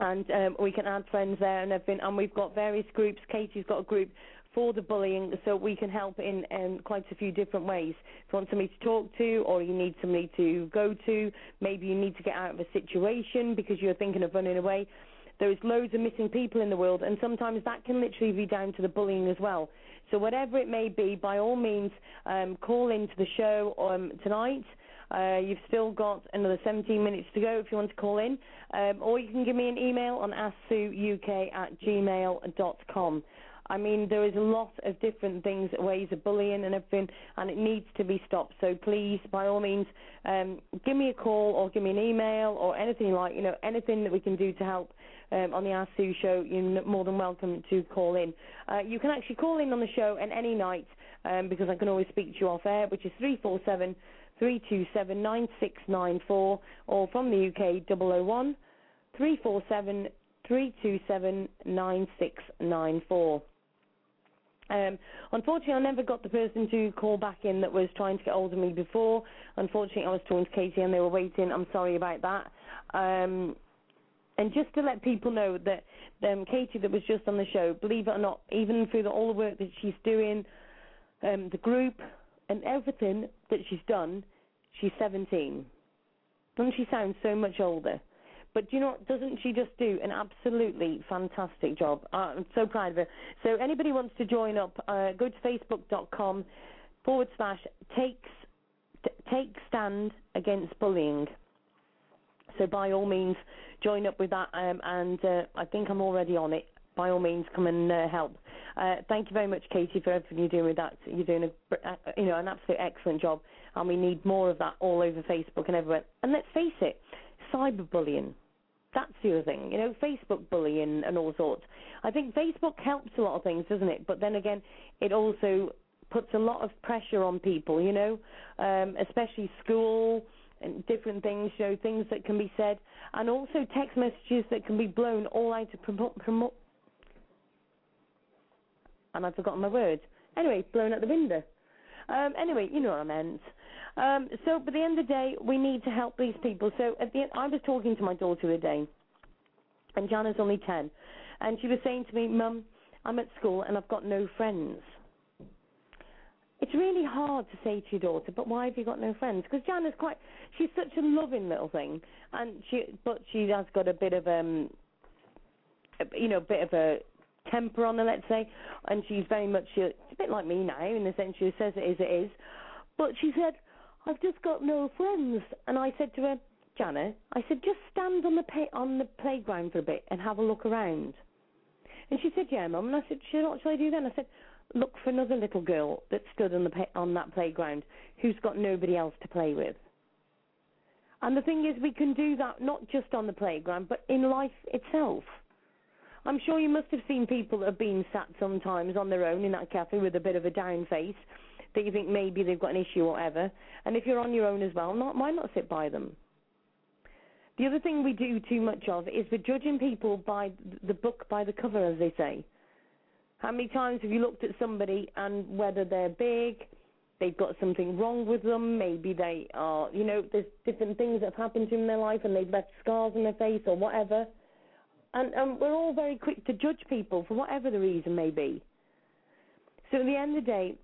And um, we can add friends there and everything. And we've got various groups. Katie's got a group for the bullying, so we can help in um, quite a few different ways. If you want somebody to talk to, or you need somebody to go to, maybe you need to get out of a situation because you're thinking of running away. There's loads of missing people in the world, and sometimes that can literally be down to the bullying as well. So whatever it may be, by all means, um, call into the show um, tonight. Uh, you've still got another 17 minutes to go if you want to call in, um, or you can give me an email on asksueuk at gmail.com. I mean, there is a lot of different things, ways of bullying and everything, and it needs to be stopped. So please, by all means, um, give me a call or give me an email or anything like, you know, anything that we can do to help um, on the Ask Sue show. You're more than welcome to call in. Uh, you can actually call in on the show any night um, because I can always speak to you off air, which is 347 327 9694 or from the UK 001 347 327 9694. Um, unfortunately, I never got the person to call back in that was trying to get hold of me before. Unfortunately, I was talking to Katie and they were waiting. I'm sorry about that. Um, and just to let people know that um, Katie, that was just on the show, believe it or not, even through the, all the work that she's doing, um, the group and everything that she's done, she's 17. Doesn't she sound so much older? But do you know? Doesn't she just do an absolutely fantastic job? Uh, I'm so proud of her. So anybody wants to join up, uh, go to facebook.com forward slash takes t- take stand against bullying. So by all means, join up with that. Um, and uh, I think I'm already on it. By all means, come and uh, help. Uh, thank you very much, Katie, for everything you're doing with that. You're doing a, uh, you know, an absolute excellent job, and we need more of that all over Facebook and everywhere. And let's face it, cyberbullying. That's the other thing, you know, Facebook bullying and all sorts. I think Facebook helps a lot of things, doesn't it? But then again, it also puts a lot of pressure on people, you know, um, especially school and different things, you know, things that can be said, and also text messages that can be blown all out of promote. promote and I've forgotten my words. Anyway, blown out the window. Um, anyway, you know what I meant. Um, so, at the end of the day, we need to help these people. So, at the end, I was talking to my daughter the other day, and Jana's only 10, and she was saying to me, Mum, I'm at school and I've got no friends. It's really hard to say to your daughter, but why have you got no friends? Because Jana's quite, she's such a loving little thing, and she, but she has got a bit of um, a, you know, a bit of a temper on her, let's say, and she's very much, it's a bit like me now in the sense she says it is, it is. But she said, I've just got no friends, and I said to her, Jana, I said, just stand on the pay- on the playground for a bit and have a look around. And she said, yeah, mum. And I said, "Shall- what shall I do then? I said, look for another little girl that stood on the pa- on that playground who's got nobody else to play with. And the thing is, we can do that not just on the playground, but in life itself. I'm sure you must have seen people that have been sat sometimes on their own in that cafe with a bit of a down face that you think maybe they've got an issue or whatever. And if you're on your own as well, not, why not sit by them? The other thing we do too much of is we're judging people by the book by the cover, as they say. How many times have you looked at somebody and whether they're big, they've got something wrong with them, maybe they are, you know, there's different things that have happened to them in their life and they've left scars on their face or whatever. And, and we're all very quick to judge people for whatever the reason may be. So at the end of the day,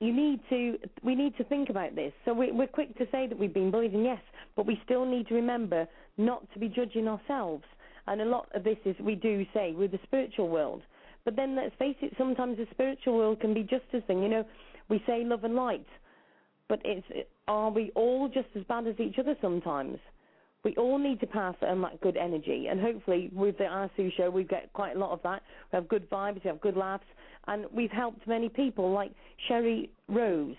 you need to we need to think about this. So we, we're quick to say that we've been bullied, and yes, but we still need to remember not to be judging ourselves. And a lot of this is we do say with the spiritual world. But then let's face it, sometimes the spiritual world can be just as thing. You know, we say love and light, but it's are we all just as bad as each other sometimes? We all need to pass on that good energy, and hopefully with the Ask Sue show we get quite a lot of that. We have good vibes, we have good laughs, and we've helped many people like Sherry Rose.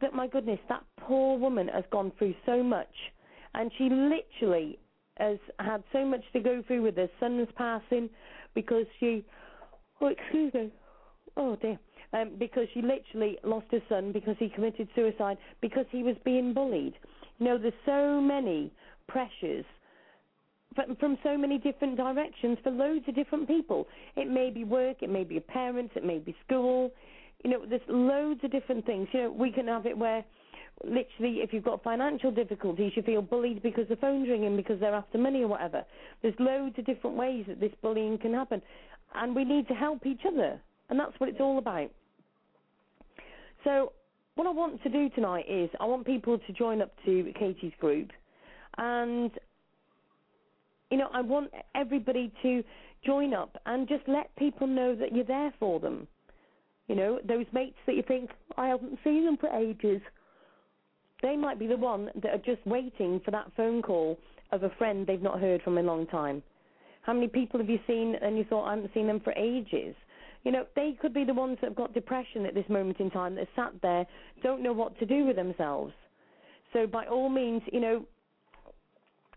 But my goodness, that poor woman has gone through so much, and she literally has had so much to go through with her son's passing because she, oh excuse me, oh dear, um, because she literally lost her son because he committed suicide because he was being bullied. You know, there's so many pressures from, from so many different directions for loads of different people. It may be work, it may be parents, it may be school. You know, there's loads of different things. You know, we can have it where literally if you've got financial difficulties you feel bullied because the phone's ringing because they're after money or whatever. There's loads of different ways that this bullying can happen. And we need to help each other. And that's what it's all about. So what I want to do tonight is I want people to join up to Katie's group and you know, I want everybody to join up and just let people know that you're there for them. You know, those mates that you think, I haven't seen them for ages. they might be the one that are just waiting for that phone call of a friend they've not heard from in a long time. How many people have you seen and you thought I haven't seen them for ages? You know, they could be the ones that have got depression at this moment in time that sat there, don't know what to do with themselves. So by all means, you know,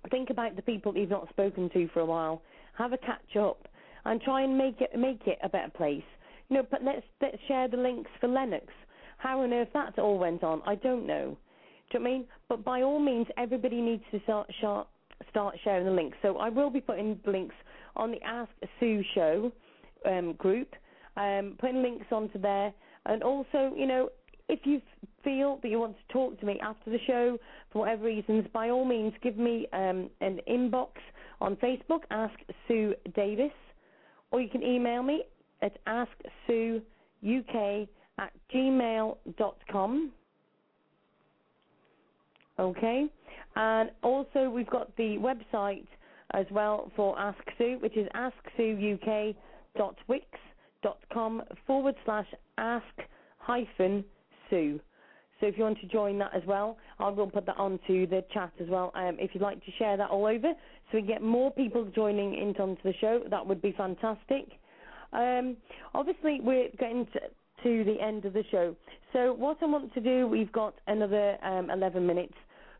think about the people you've not spoken to for a while. Have a catch up and try and make it make it a better place. You know, but let's let's share the links for Lennox. How on earth that all went on, I don't know. Do you know I mean? But by all means, everybody needs to start start, start sharing the links. So I will be putting links on the Ask Sue show um, group, um, putting links onto there, and also, you know, if you feel that you want to talk to me after the show for whatever reasons, by all means, give me um, an inbox on Facebook, Ask Sue Davies, or you can email me at asksueuk at gmail.com. Okay, and also we've got the website as well for Ask Sue, which is asksueuk.wix.com forward slash ask hyphen Sue. So if you want to join that as well, I will put that onto the chat as well. Um, if you'd like to share that all over, so we get more people joining into onto the show, that would be fantastic. Um, obviously, we're getting to, to the end of the show. So what I want to do, we've got another um, 11 minutes,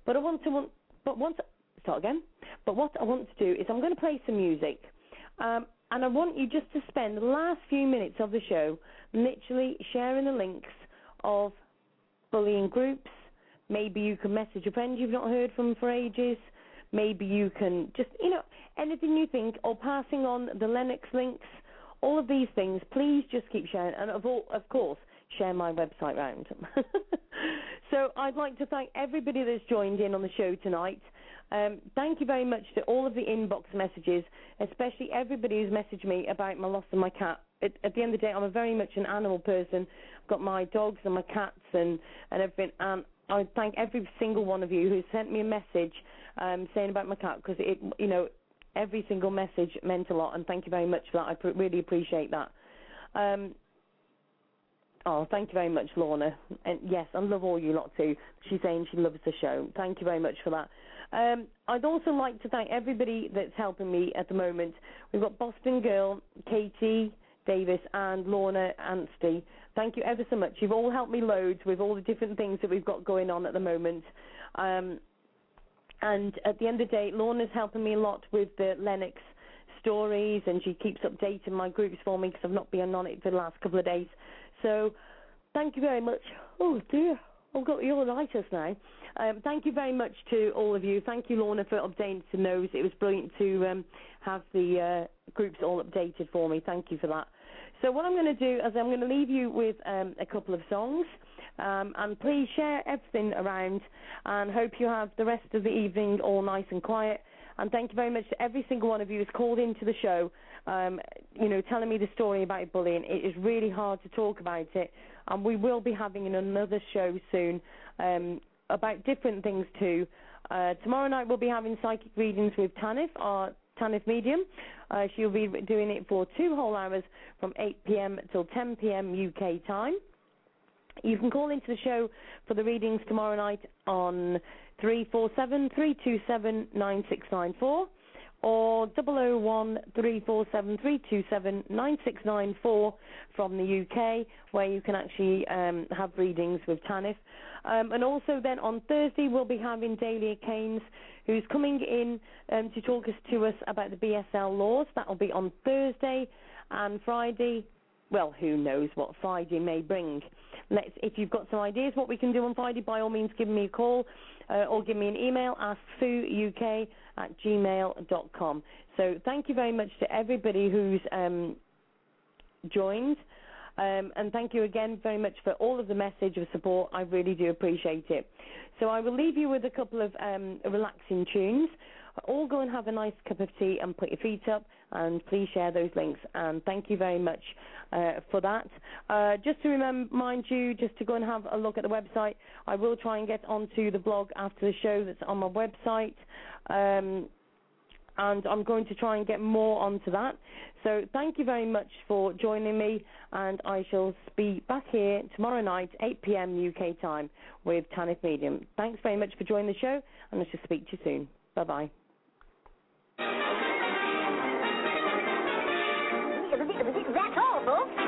but I want to want, but want start again. But what I want to do is I'm going to play some music, um, and I want you just to spend the last few minutes of the show literally sharing the links of bullying groups. Maybe you can message a friend you've not heard from for ages. Maybe you can just, you know, anything you think, or passing on the Lennox links. All of these things, please just keep sharing, and of, all, of course, share my website round. so I'd like to thank everybody that's joined in on the show tonight. Um, thank you very much to all of the inbox messages, especially everybody who's messaged me about my loss of my cat. At, at the end of the day, I'm a very much an animal person. I've got my dogs and my cats and, and everything. And I thank every single one of you who sent me a message um, saying about my cat because it, you know, every single message meant a lot. And thank you very much for that. I pr- really appreciate that. Um, Oh, thank you very much, Lorna. And yes, I love all you lot too. She's saying she loves the show. Thank you very much for that. Um, I'd also like to thank everybody that's helping me at the moment. We've got Boston Girl, Katie Davis, and Lorna Anstey. Thank you ever so much. You've all helped me loads with all the different things that we've got going on at the moment. Um, and at the end of the day, Lorna's helping me a lot with the Lennox stories, and she keeps updating my groups for me because I've not been on it for the last couple of days. So, thank you very much. Oh dear, I've got the urinitis now. Um, thank you very much to all of you. Thank you, Lorna, for updating those. It was brilliant to um, have the uh, groups all updated for me. Thank you for that. So what I'm going to do is I'm going to leave you with um, a couple of songs. Um, and please share everything around and hope you have the rest of the evening all nice and quiet. And thank you very much to every single one of you who's called into the show, um, you know, telling me the story about bullying. It is really hard to talk about it, and we will be having another show soon um, about different things too. Uh, tomorrow night we'll be having psychic readings with Tanith, our Tanith medium. Uh, she'll be doing it for two whole hours from 8 p.m. till 10 p.m. UK time. You can call into the show for the readings tomorrow night on 347 327 9694 or 001 347 327 9694 from the UK, where you can actually um, have readings with Tanith. Um, and also then on Thursday we'll be having Dahlia Keynes, who's coming in um, to talk us to us about the BSL laws. That will be on Thursday and Friday. Well, who knows what Friday may bring. Let's, if you've got some ideas what we can do on Friday, by all means give me a call uh, or give me an email, asksueuk at gmail.com. So thank you very much to everybody who's um, joined. Um, and thank you again very much for all of the message of support. I really do appreciate it. So I will leave you with a couple of um, relaxing tunes. All go and have a nice cup of tea and put your feet up, and please share those links. And thank you very much uh, for that. Uh, just to remind you, just to go and have a look at the website. I will try and get onto the blog after the show that's on my website. Um, and I'm going to try and get more onto that. So thank you very much for joining me, and I shall be back here tomorrow night, 8 p.m. UK time, with Tanith Medium. Thanks very much for joining the show, and I shall speak to you soon. Bye bye. That's